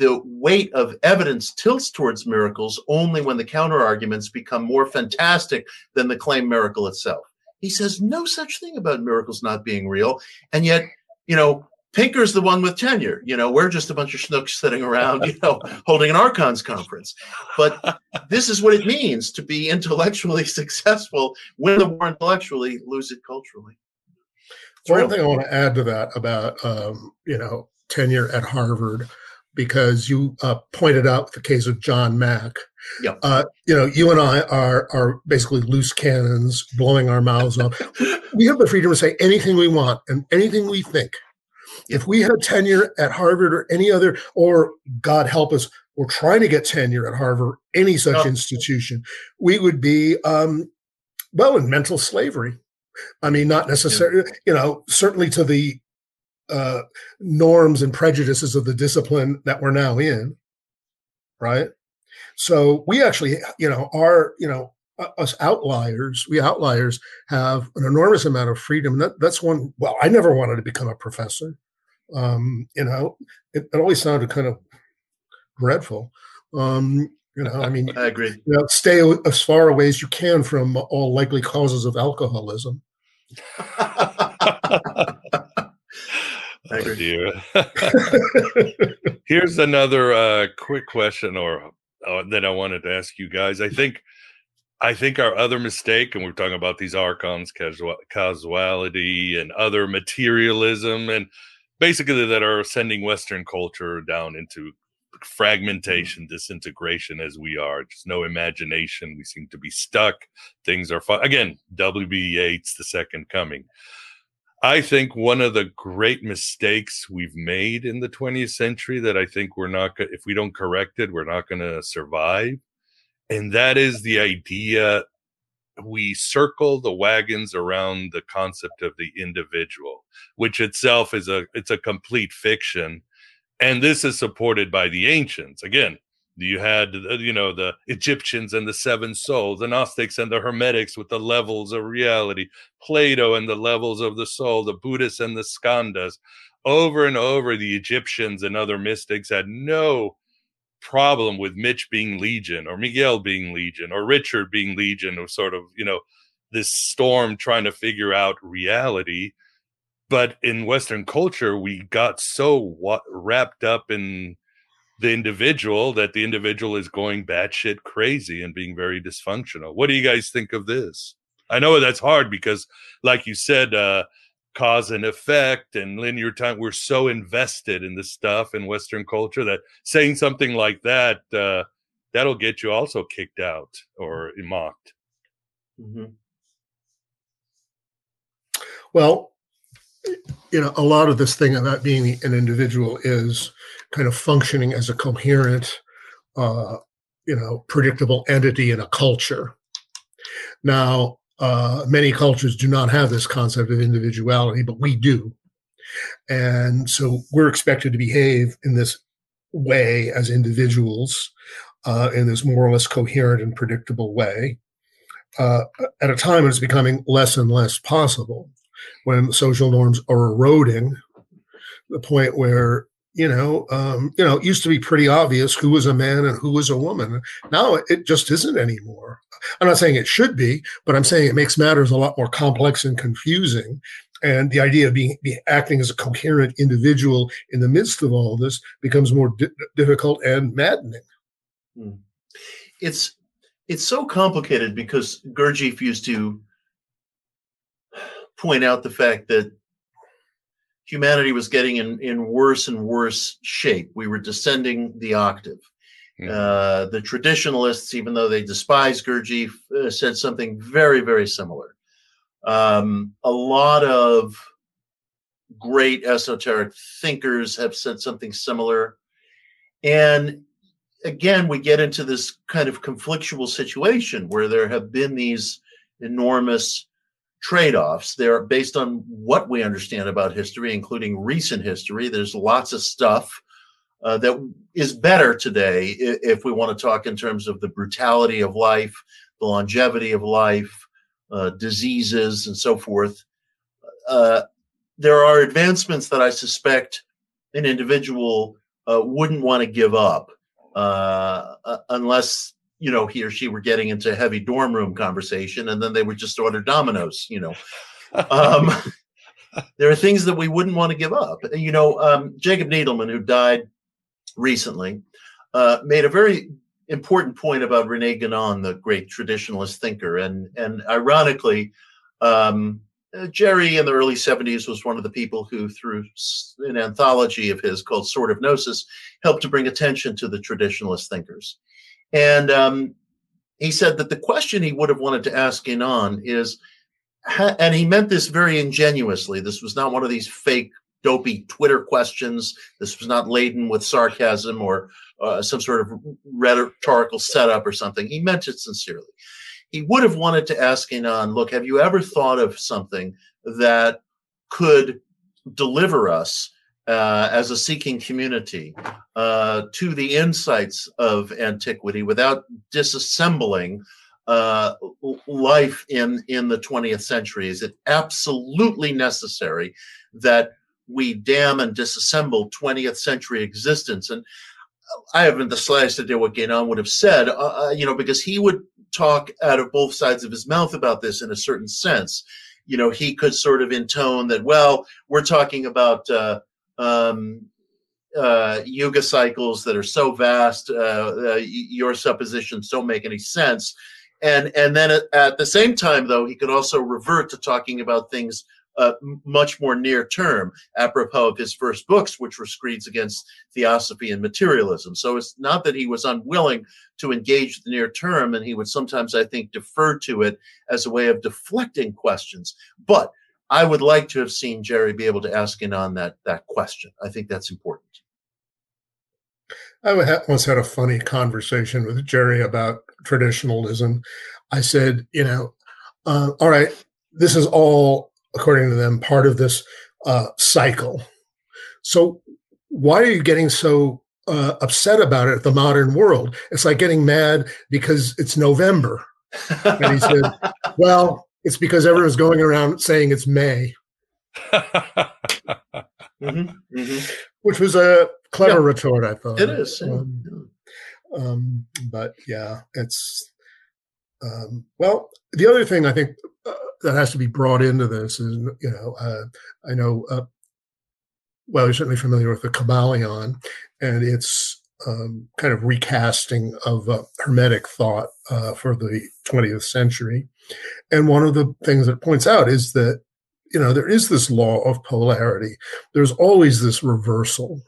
the weight of evidence tilts towards miracles only when the counter arguments become more fantastic than the claim miracle itself. He says no such thing about miracles not being real. And yet, you know, Pinker's the one with tenure. You know, we're just a bunch of schnooks sitting around, you know, holding an Archons conference. But this is what it means to be intellectually successful, win the war intellectually, lose it culturally. One thing I want to add to that about, um, you know, tenure at Harvard, because you uh, pointed out the case of John Mack. Yep. Uh, you know, you and I are are basically loose cannons, blowing our mouths off. we have the freedom to say anything we want and anything we think. If we had tenure at Harvard or any other, or God help us, we're trying to get tenure at Harvard, any such institution, we would be, um, well, in mental slavery. I mean, not necessarily, you know, certainly to the uh, norms and prejudices of the discipline that we're now in, right? So we actually, you know, are, you know, us outliers, we outliers have an enormous amount of freedom. That, that's one. Well, I never wanted to become a professor. Um, you know, it, it, always sounded kind of dreadful. Um, you know, I mean, I agree. You know, stay as far away as you can from all likely causes of alcoholism. oh dear. Here's another uh, quick question, or uh, that I wanted to ask you guys. I think, I think our other mistake, and we're talking about these archons, casual, causality, and other materialism, and basically that are sending Western culture down into fragmentation, disintegration as we are. Just no imagination. We seem to be stuck. Things are fun. Again, W.B. Yeats, The Second Coming. I think one of the great mistakes we've made in the 20th century that I think we're not, if we don't correct it, we're not going to survive. And that is the idea we circle the wagons around the concept of the individual, which itself is a, it's a complete fiction. And this is supported by the ancients. Again, you had uh, you know the egyptians and the seven souls the gnostics and the hermetics with the levels of reality plato and the levels of the soul the buddhists and the skandhas. Over and over the egyptians and other mystics had no problem with mitch being legion or miguel being legion or richard being legion or sort of you know this storm trying to figure out reality. But in western culture we got so wrapped up in the individual that the individual is going batshit crazy and being very dysfunctional. What do you guys think of this? I know that's hard because, like you said, uh, cause and effect and linear time. We're so invested in this stuff in Western culture that saying something like that uh, that'll get you also kicked out or mocked. Mm-hmm. Well, you know, a lot of this thing about being an individual is kind of functioning as a coherent, uh, you know, predictable entity in a culture. Now, uh, many cultures do not have this concept of individuality, but we do. And so we're expected to behave in this way as individuals, uh, in this more or less coherent and predictable way, uh, at a time when it's becoming less and less possible, when social norms are eroding, the point where you know, um, you know, it used to be pretty obvious who was a man and who was a woman. Now it just isn't anymore. I'm not saying it should be, but I'm saying it makes matters a lot more complex and confusing. And the idea of being, acting as a coherent individual in the midst of all this becomes more di- difficult and maddening. Hmm. It's it's so complicated because Gurdjieff used to point out the fact that humanity was getting in, in worse and worse shape. We were descending the octave. Yeah. Uh, the traditionalists, even though they despise Gurdjieff, uh, said something very, very similar. Um, a lot of great esoteric thinkers have said something similar. And again, we get into this kind of conflictual situation where there have been these enormous trade-offs. They're based on what we understand about history including recent history. There's lots of stuff uh, that is better today if we want to talk in terms of the brutality of life the longevity of life uh, diseases and so forth. Uh, there are advancements that i suspect an individual uh, wouldn't want to give up uh, unless you know he or she were getting into heavy dorm room conversation and then they would just order dominoes you know. Um, there are things that we wouldn't want to give up. You know um, jacob needleman who died recently uh, made a very important point about rene guenon the great traditionalist thinker. And and ironically um, uh, jerry in the early 70s was one of the people who through an anthology of his called Sword of gnosis helped to bring attention to the traditionalist thinkers and um, he said that the question he would have wanted to ask Guénon is, and he meant this very ingenuously. This was not one of these fake, dopey Twitter questions. This was not laden with sarcasm or uh, some sort of rhetorical setup or something. He meant it sincerely. He would have wanted to ask Guénon, look, have you ever thought of something that could deliver us uh, as a seeking community uh, to the insights of antiquity without disassembling uh, life in in the 20th century? Is it absolutely necessary that we damn and disassemble 20th century existence? And I haven't the slightest idea what Guénon would have said, uh, uh, you know, because he would talk out of both sides of his mouth about this in a certain sense. You know, he could sort of intone that, well, we're talking about uh, um, uh, yuga cycles that are so vast, uh, uh, your suppositions don't make any sense. And and then at, at, the same time, though, he could also revert to talking about things uh, much more near term, apropos of his first books, which were screeds against theosophy and materialism. So it's not that he was unwilling to engage the near term, and he would sometimes, I think, defer to it as a way of deflecting questions. But I would like to have seen Jerry be able to ask Guénon that that question. I think that's important. I once had a funny conversation with Jerry about traditionalism. I said, you know, uh, all right, this is all, according to them, part of this uh, cycle. So why are you getting so uh, upset about it the modern world? It's like getting mad because it's November. And he said, well, it's because everyone's going around saying it's May. mm-hmm, mm-hmm. Which was a clever yeah, retort, I thought. It is. Um, um, but yeah, it's um, well. The other thing I think uh, that has to be brought into this is, you know, uh, I know. Uh, well, you're certainly familiar with the Kybalion, and it's um, kind of recasting of uh, Hermetic thought uh, for the 20th century. And one of the things that points out is that, you know, there is this law of polarity. There's always this reversal.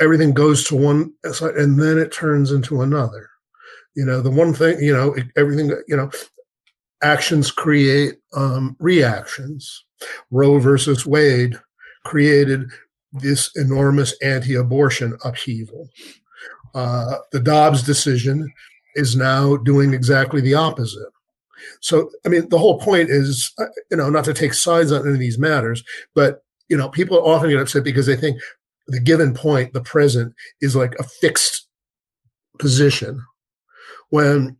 Everything goes to one side and then it turns into another. You know, the one thing, you know, everything, you know, actions create um, reactions. Roe versus Wade created this enormous anti abortion upheaval. Uh, the Dobbs decision is now doing exactly the opposite. So, I mean, the whole point is, uh, you know, not to take sides on any of these matters, but, you know, people often get upset because they think the given point, the present, is like a fixed position when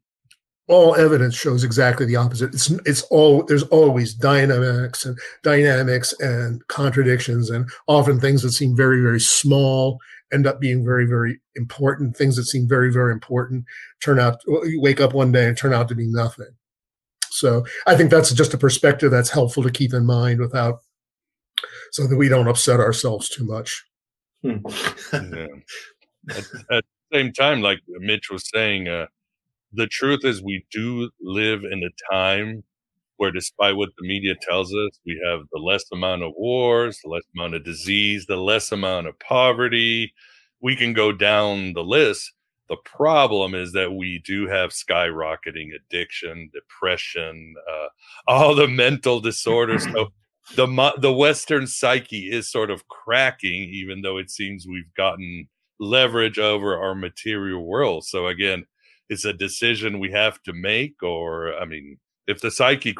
all evidence shows exactly the opposite. It's it's all there's always dynamics and dynamics and contradictions and often things that seem very very small end up being very very important. Things that seem very very important turn out you wake up one day and turn out to be nothing. So I think that's just a perspective that's helpful to keep in mind without so that we don't upset ourselves too much. Hmm. yeah. At, at, the same time, like Mitch was saying, uh, the truth is we do live in a time where despite what the media tells us we have the less amount of wars the less amount of disease the less amount of poverty. We can go down the list. The problem is that we do have skyrocketing addiction depression uh, all the mental disorders. So the the western psyche is sort of cracking even though it seems we've gotten leverage over our material world. So again is a decision we have to make or i mean if the psyche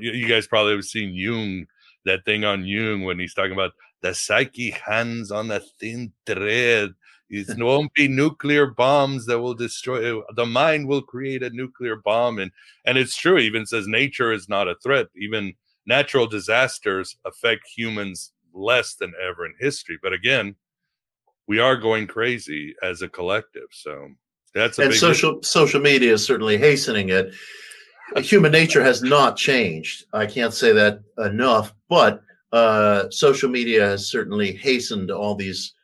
you guys probably have seen jung that thing on jung when he's talking about the psyche hands on a thin thread. It won't be nuclear bombs that will destroy the mind will create a nuclear bomb and and it's true even says nature is not a threat. Even natural disasters affect humans less than ever in history but again we are going crazy as a collective so that's and social social media is certainly hastening it. Human nature has not changed. I can't say that enough, but uh, social media has certainly hastened all these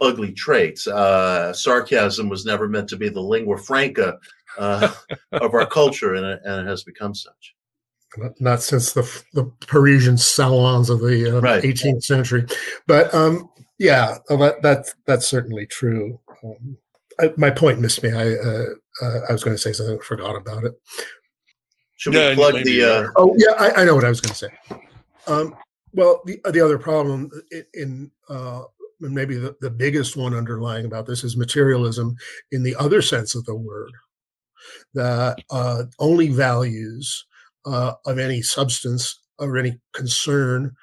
ugly traits. Uh, sarcasm was never meant to be the lingua franca uh, of our culture, and it, and it has become such. Not since the the Parisian salons of the uh, right. 18th century, but um, yeah, that, that that's certainly true. Um, I, my point missed me. I uh, uh, I was going to say something, forgot about it. Should we plug the? Uh... Oh yeah, I, I, know what I was going to say. Um, well, the the other problem in, in uh, maybe the, the biggest one underlying about this is materialism in the other sense of the word, that uh, only values uh, of any substance or any concern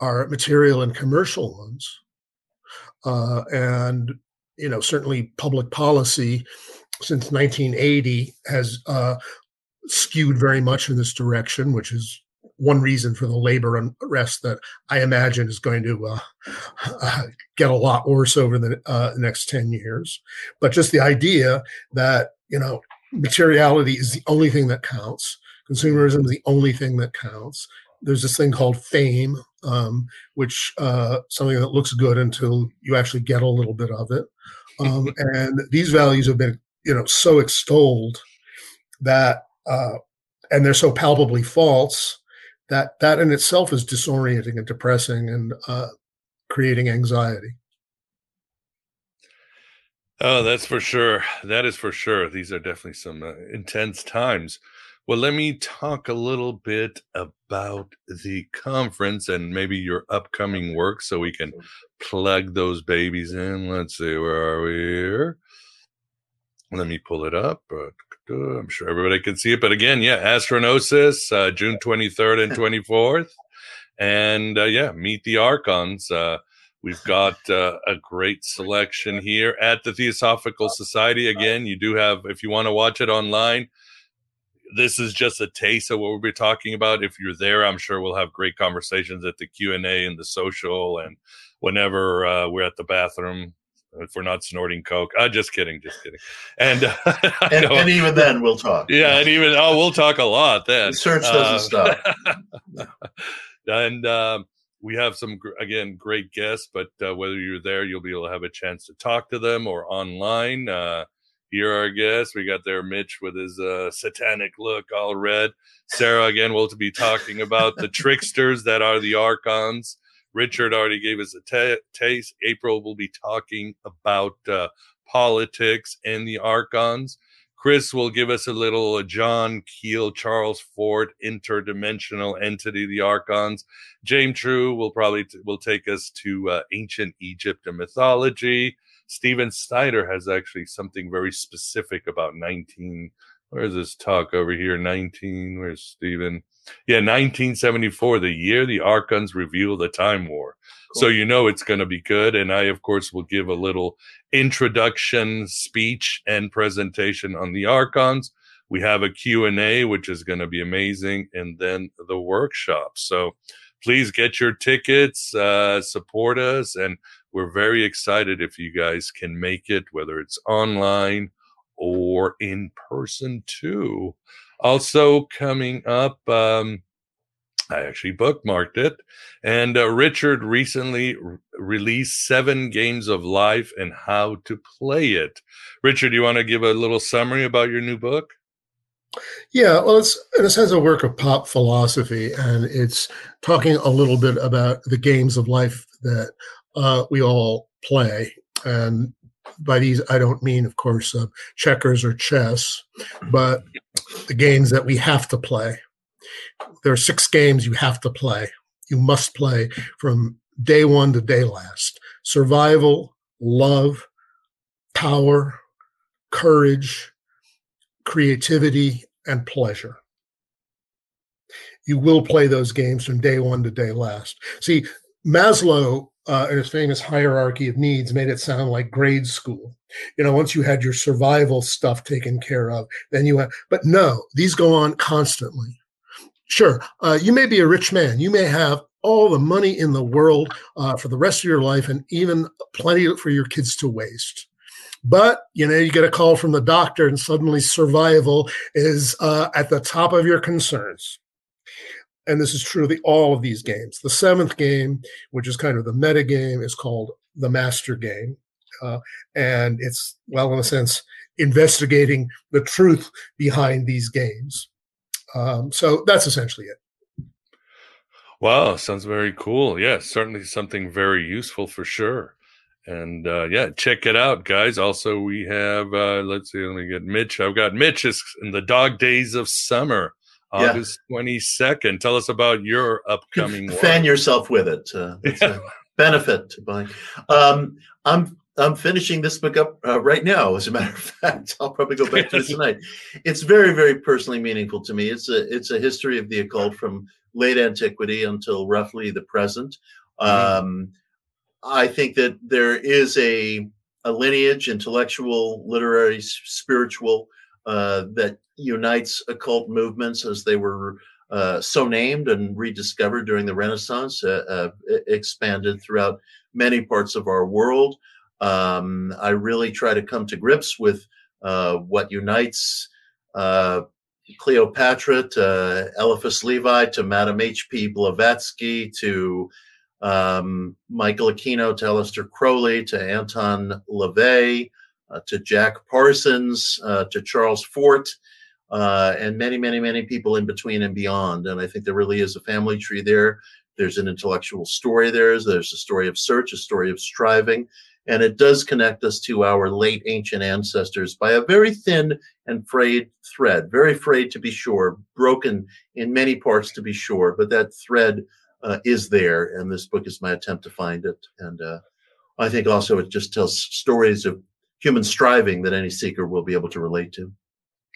are material and commercial ones. Uh, and you know, certainly public policy since 1980 has uh, skewed very much in this direction, which is one reason for the labor unrest that I imagine is going to uh, uh, get a lot worse over the uh, next 10 years. But just the idea that, you know, materiality is the only thing that counts, consumerism is the only thing that counts. There's this thing called fame, um, which uh, something that looks good until you actually get a little bit of it. Um, and these values have been, you know, so extolled that, uh, and they're so palpably false that that in itself is disorienting and depressing and uh, creating anxiety. Oh, that's for sure. That is for sure. These are definitely some uh, intense times. Well, let me talk a little bit about the conference and maybe your upcoming work so we can plug those babies in. Let's see, where are we here? Let me pull it up. I'm sure everybody can see it. But again, yeah, Astro Gnosis, uh, June 23rd and 24th. And uh, yeah, meet the Archons. Uh, we've got uh, a great selection here at the Theosophical Society. Again, you do have, if you want to watch it online, this is just a taste of what we'll be talking about. If you're there, I'm sure we'll have great conversations at the Q and A and the social, and whenever uh, we're at the bathroom. If we're not snorting coke, uh, just kidding, just kidding. And uh, and, and, even then, we'll talk. Yeah, and even oh, we'll talk a lot then. The search doesn't uh, stop. and um, we have some again great guests, but uh, whether you're there, you'll be able to have a chance to talk to them or online. Uh, here are our guests. We got there Mitch with his uh, satanic look, all red. Sarah again will be talking about the tricksters that are the archons. Richard already gave us a t- taste. April will be talking about uh, politics and the archons. Chris will give us a little uh, John Keel, Charles Fort, interdimensional entity, the Archons. James True will probably t- will take us to uh, ancient Egypt and mythology. Stephen Snyder has actually something very specific about 19. Where's this talk over here? 19. Where's Stephen? Yeah, 1974, the year the Archons reveal the Time War. Cool. So you know it's going to be good. And I, of course, will give a little introduction speech and presentation on the Archons. We have a Q&A, which is going to be amazing. And then the workshop. So please get your tickets, uh, support us. And we're very excited if you guys can make it, whether it's online or in person too. Also coming up, um, I actually bookmarked it. And uh, Richard recently released Seven Games of Life and How to Play It. Richard, you want to give a little summary about your new book? Yeah, well, it's in a sense a work of pop philosophy, and it's talking a little bit about the games of life that uh, we all play. And by these, I don't mean, of course, uh, checkers or chess, but the games that we have to play. There are six games you have to play. You must play from day one to day last survival, love, power, courage, creativity, and pleasure. You will play those games from day one to day last. See, Maslow uh, in his famous hierarchy of needs made it sound like grade school. You know, once you had your survival stuff taken care of, then you have, but no, these go on constantly. Sure, uh, you may be a rich man. You may have all the money in the world uh, for the rest of your life and even plenty for your kids to waste. But, you know, you get a call from the doctor and suddenly survival is uh, at the top of your concerns and this is true of the, all of these games. The seventh game, which is kind of the meta game, is called the Master Game, uh, and it's well, in a sense, investigating the truth behind these games. Um, so that's essentially it. Wow, sounds very cool. Yeah, certainly something very useful for sure. And uh, yeah, check it out, guys. Also, we have uh, let's see, let me get Mitch. I've got Mitch is in the dog days of summer August twenty second. Tell us about your upcoming. Fan work. yourself with it. Uh, it's a benefit to buying. Um, I'm I'm finishing this book up uh, right now. As a matter of fact, I'll probably go back to it tonight. It's very very personally meaningful to me. It's a it's a history of the occult from late antiquity until roughly the present. Mm-hmm. Um, I think that there is a a lineage, intellectual, literary, spiritual, uh, that unites occult movements as they were uh, so named and rediscovered during the Renaissance, uh, uh expanded throughout many parts of our world. Um, I really try to come to grips with uh, what unites uh, Cleopatra to Eliphas Levi to Madame H.P. Blavatsky to um, Michael Aquino to Aleister Crowley to Anton LaVey uh, to Jack Parsons to Charles Fort uh, and many, many, many people in between and beyond. And I think there really is a family tree there. There's an intellectual story there. There's a story of search, a story of striving. And it does connect us to our late ancient ancestors by a very thin and frayed thread, very frayed to be sure, broken in many parts to be sure, but that thread uh, is there. And this book is my attempt to find it. And uh, I think also it just tells stories of human striving that any seeker will be able to relate to.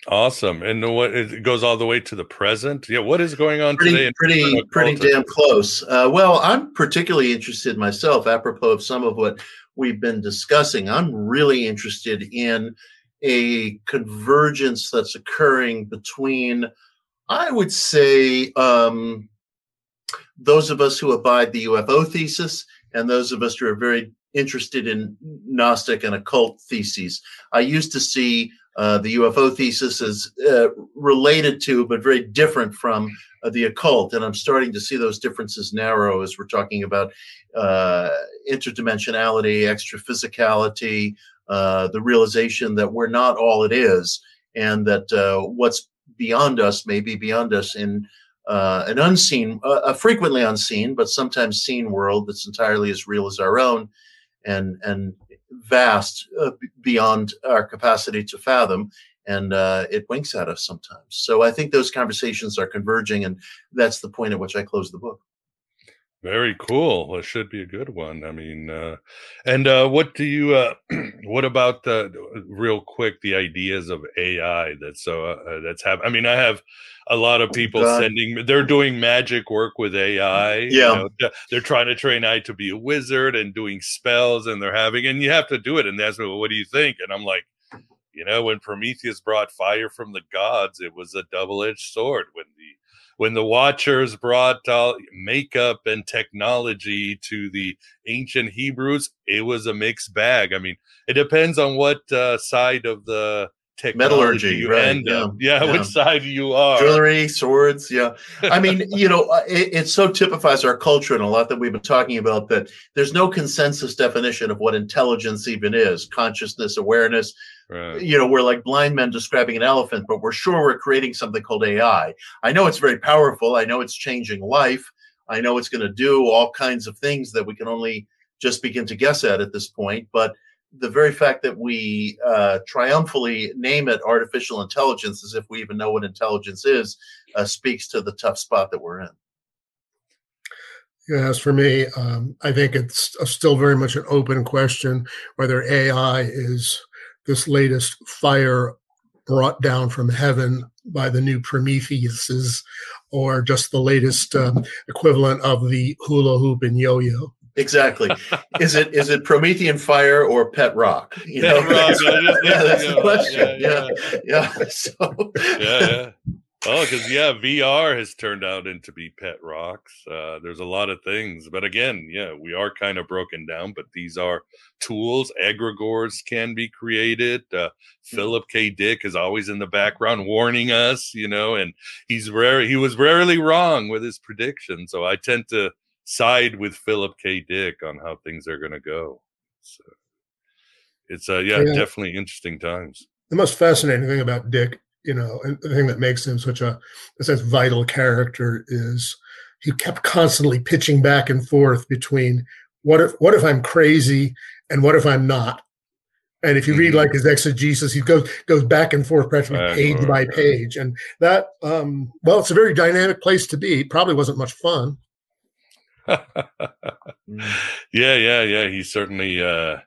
Awesome. And what it goes all the way to the present. Yeah. What is going on pretty, today? Pretty, pretty damn close. Uh, well, I'm particularly interested myself, apropos of some of what we've been discussing. I'm really interested in a convergence that's occurring between, I would say, um, those of us who abide the UFO thesis and those of us who are very interested in Gnostic and occult theses. I used to see uh, the UFO thesis is uh, related to, but very different from uh, the occult. And I'm starting to see those differences narrow as we're talking about uh, interdimensionality, extra physicality, uh, the realization that we're not all it is, and that what's beyond us may be beyond us in an unseen, a frequently unseen, but sometimes seen world that's entirely as real as our own. And, and vast uh, beyond our capacity to fathom and uh, it winks at us sometimes. So i think those conversations are converging and that's the point at which i close the book very cool it should be a good one i mean uh, and uh, what do you uh, what about the real quick the ideas of ai that's so uh, that's have i mean i have a lot of people God. sending they're doing magic work with AI. Yeah. You know, they're trying to train AI to be a wizard and doing spells and they're having and you have to do it. And that's well, what do you think? And I'm like, you know, when Prometheus brought fire from the gods, it was a double-edged sword. When the when the Watchers brought uh, makeup and technology to the ancient Hebrews, it was a mixed bag. I mean, it depends on what uh, side of the metallurgy you right, end yeah, up. Yeah, yeah, which side you are. Jewelry, swords. Yeah. I mean, you know, uh, it, it, so typifies our culture and a lot that we've been talking about that there's no consensus definition of what intelligence even is consciousness, awareness. Right. You know, we're like blind men describing an elephant, but we're sure we're creating something called AI. I know it's very powerful. I know it's changing life. I know it's going to do all kinds of things that we can only just begin to guess at at this point. But the very fact that we uh, triumphantly name it artificial intelligence as if we even know what intelligence is uh, speaks to the tough spot that we're in. Yeah, as for me, um, I think it's still very much an open question whether AI is this latest fire brought down from heaven by the new Prometheuses or just the latest um, equivalent of the hula hoop and yo yo. Exactly. is it is it Promethean fire or pet rock? You pet know, rock. yeah, that's the question. Yeah, yeah. yeah. yeah. So. yeah, yeah. Oh, because yeah, VR has turned out into be pet rocks. Uh, there's a lot of things, but again, yeah, we are kind of broken down. But these are tools. Egregores can be created. Uh, mm-hmm. Philip K. Dick is always in the background warning us, you know, and he's rare. He was rarely wrong with his prediction. So I tend to side with Philip K. Dick on how things are going to go. So it's uh, yeah, yeah, definitely interesting times. The most fascinating thing about Dick, you know, and the thing that makes him such a such vital character is he kept constantly pitching back and forth between what if what if I'm crazy and what if I'm not. And if you read mm-hmm. like his exegesis, he goes goes back and forth practically page by page, and that um, well, it's a very dynamic place to be. It probably wasn't much fun. yeah, yeah, yeah. He certainly, uh,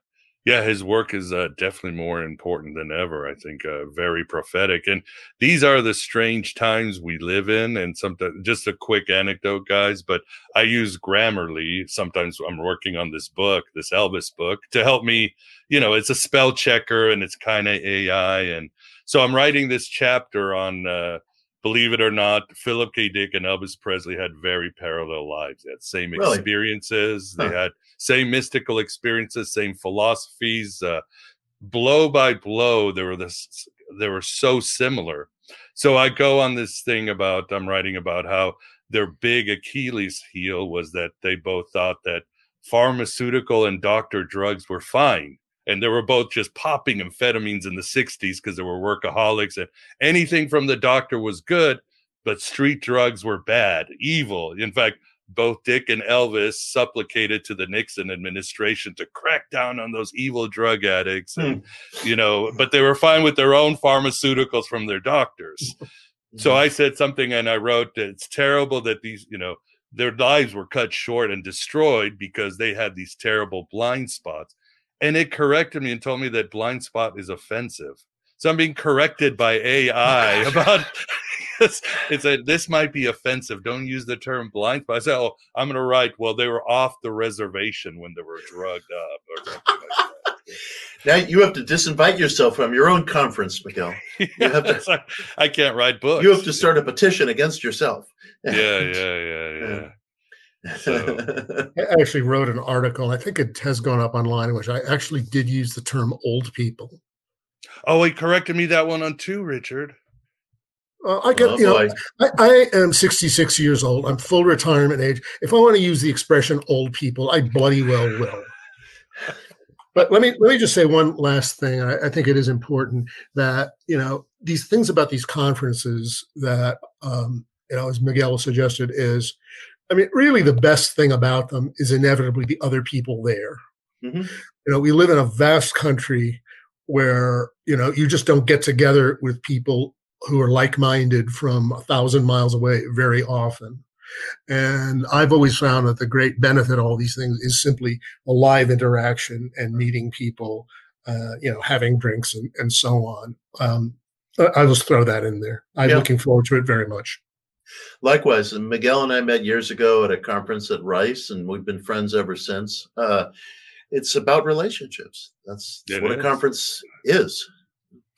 yeah, his work is uh, definitely more important than ever. I think uh, very prophetic. And these are the strange times we live in. And sometimes, just a quick anecdote, guys. But I use Grammarly. Sometimes I'm working on this book, this Elvis book, to help me. You know, it's a spell checker and it's kind of AI. And so I'm writing this chapter on uh, believe it or not, Philip K. Dick and Elvis Presley had very parallel lives. They had same really? experiences. Huh. They had same mystical experiences, same philosophies. Uh, blow by blow, they were this. They were so similar. So I go on this thing about I'm writing about how their big Achilles heel was that they both thought that pharmaceutical and doctor drugs were fine and they were both just popping amphetamines in the 60s because they were workaholics and anything from the doctor was good but street drugs were bad evil in fact both dick and elvis supplicated to the nixon administration to crack down on those evil drug addicts and hmm. you know but they were fine with their own pharmaceuticals from their doctors so i said something and i wrote that it's terrible that these you know their lives were cut short and destroyed because they had these terrible blind spots and it corrected me and told me that blind spot is offensive. So I'm being corrected by AI about it said this might be offensive. Don't use the term blind spot. I said, oh, I'm going to write. Well, they were off the reservation when they were drugged up or like. Now you have to disinvite yourself from your own conference, Miguel. You have to, I can't write books. You have to start a petition against yourself. yeah, yeah, yeah, yeah. So. I actually wrote an article. I think it has gone up online, in which I actually did use the term "old people." Oh, he corrected me that one on two, Richard. Uh, I get, oh, you know, I, I, am 66 years old. I'm full retirement age. If I want to use the expression "old people," I bloody well will. but let me let me just say one last thing. I, I, think it is important that you know these things about these conferences that um, you know, as Miguel suggested, is I mean, really, the best thing about them is inevitably the other people there. Mm-hmm. You know, we live in a vast country where you know you just don't get together with people who are like-minded from a thousand miles away very often. And I've always found that the great benefit of all these things is simply a live interaction and meeting people, uh, you know, having drinks and, and so on. Um, I'll just throw that in there. I'm yeah. looking forward to it very much. Likewise, and Miguel and I met years ago at a conference at Rice, and we've been friends ever since. Uh, it's about relationships. That's, that's what is. a conference is.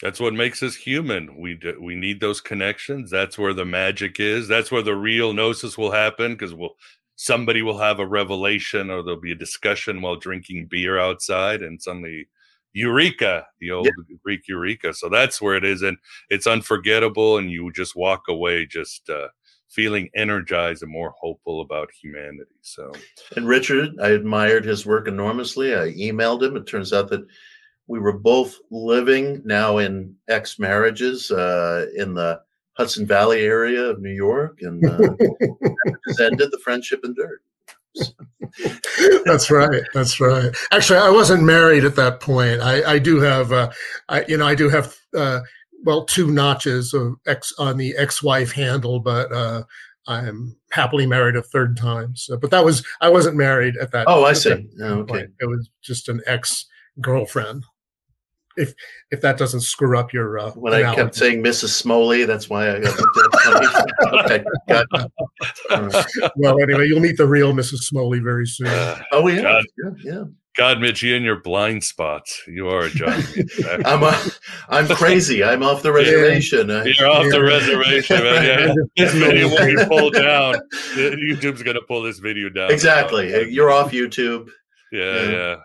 That's what makes us human. We do, we need those connections. That's where the magic is. That's where the real gnosis will happen because we'll somebody will have a revelation or there'll be a discussion while drinking beer outside and suddenly eureka the old yeah. greek eureka so that's where it is and it's unforgettable and you just walk away just uh, feeling energized and more hopeful about humanity so and richard i admired his work enormously i emailed him it turns out that we were both living now in ex marriages uh, in the Hudson Valley area of New York, and uh, ended. The friendship endured. that's right. That's right. Actually, I wasn't married at that point. I, I do have, uh, I, you know, I do have, uh, well, two notches of ex on the ex-wife handle, but uh, I'm happily married a third time. So, but that was I wasn't married at that. Oh, I see. Oh, okay, it was just an ex girlfriend if if that doesn't screw up your uh, when analogy. I kept saying Mrs. Smoley, that's why I got okay. Got Well, anyway, you'll meet the real Mrs. Smoley very soon. Uh, oh yeah, God, yeah, yeah. God, Mitch, you and your blind spots. You are a John. I'm a, I'm crazy. I'm off the reservation. You're, you're off yeah. the reservation, man. Yeah. this video will be pulled down. YouTube's going to pull this video down. Exactly. You're off YouTube. Yeah, yeah. yeah.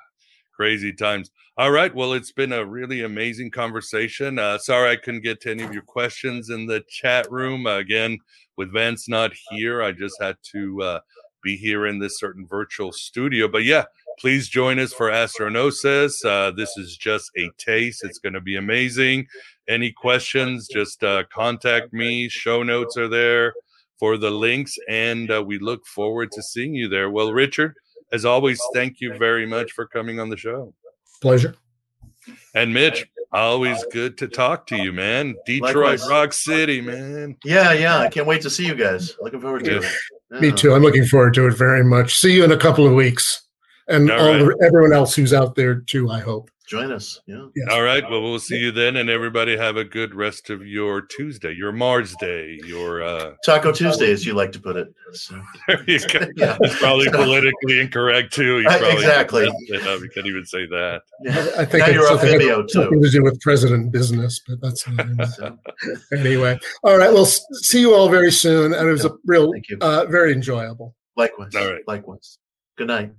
Crazy times. All right. Well, it's been a really amazing conversation. Uh, sorry I couldn't get to any of your questions in the chat room. Uh, again, with Vance not here, I just had to uh, be here in this certain virtual studio. But yeah, please join us for Astro Gnosis. Uh, this is just a taste. It's going to be amazing. Any questions, just uh, contact me. Show notes are there for the links, and uh, we look forward to seeing you there. Well, Richard, as always, thank you very much for coming on the show. Pleasure. And Mitch, always good to talk to you, man. Detroit, Likewise. Rock City, man. Yeah, yeah. I can't wait to see you guys. Looking forward to yeah. it. Yeah. Me too. I'm looking forward to it very much. See you in a couple of weeks. And all, all right. the, everyone else who's out there too, I hope join us. Yeah. Yes. All right. Well, we'll see you then, and everybody have a good rest of your Tuesday, your Mars Day, your uh, Taco Tuesday, as you like to put it. So. yeah. It's probably politically incorrect too. You probably exactly. You can't even say that. Yeah. I think now you're off Vimeo too. Something to do with president business, but that's anyway. All right. We'll see you all very soon, and it was a real, uh, very enjoyable. Likewise. All right. Likewise. Good night.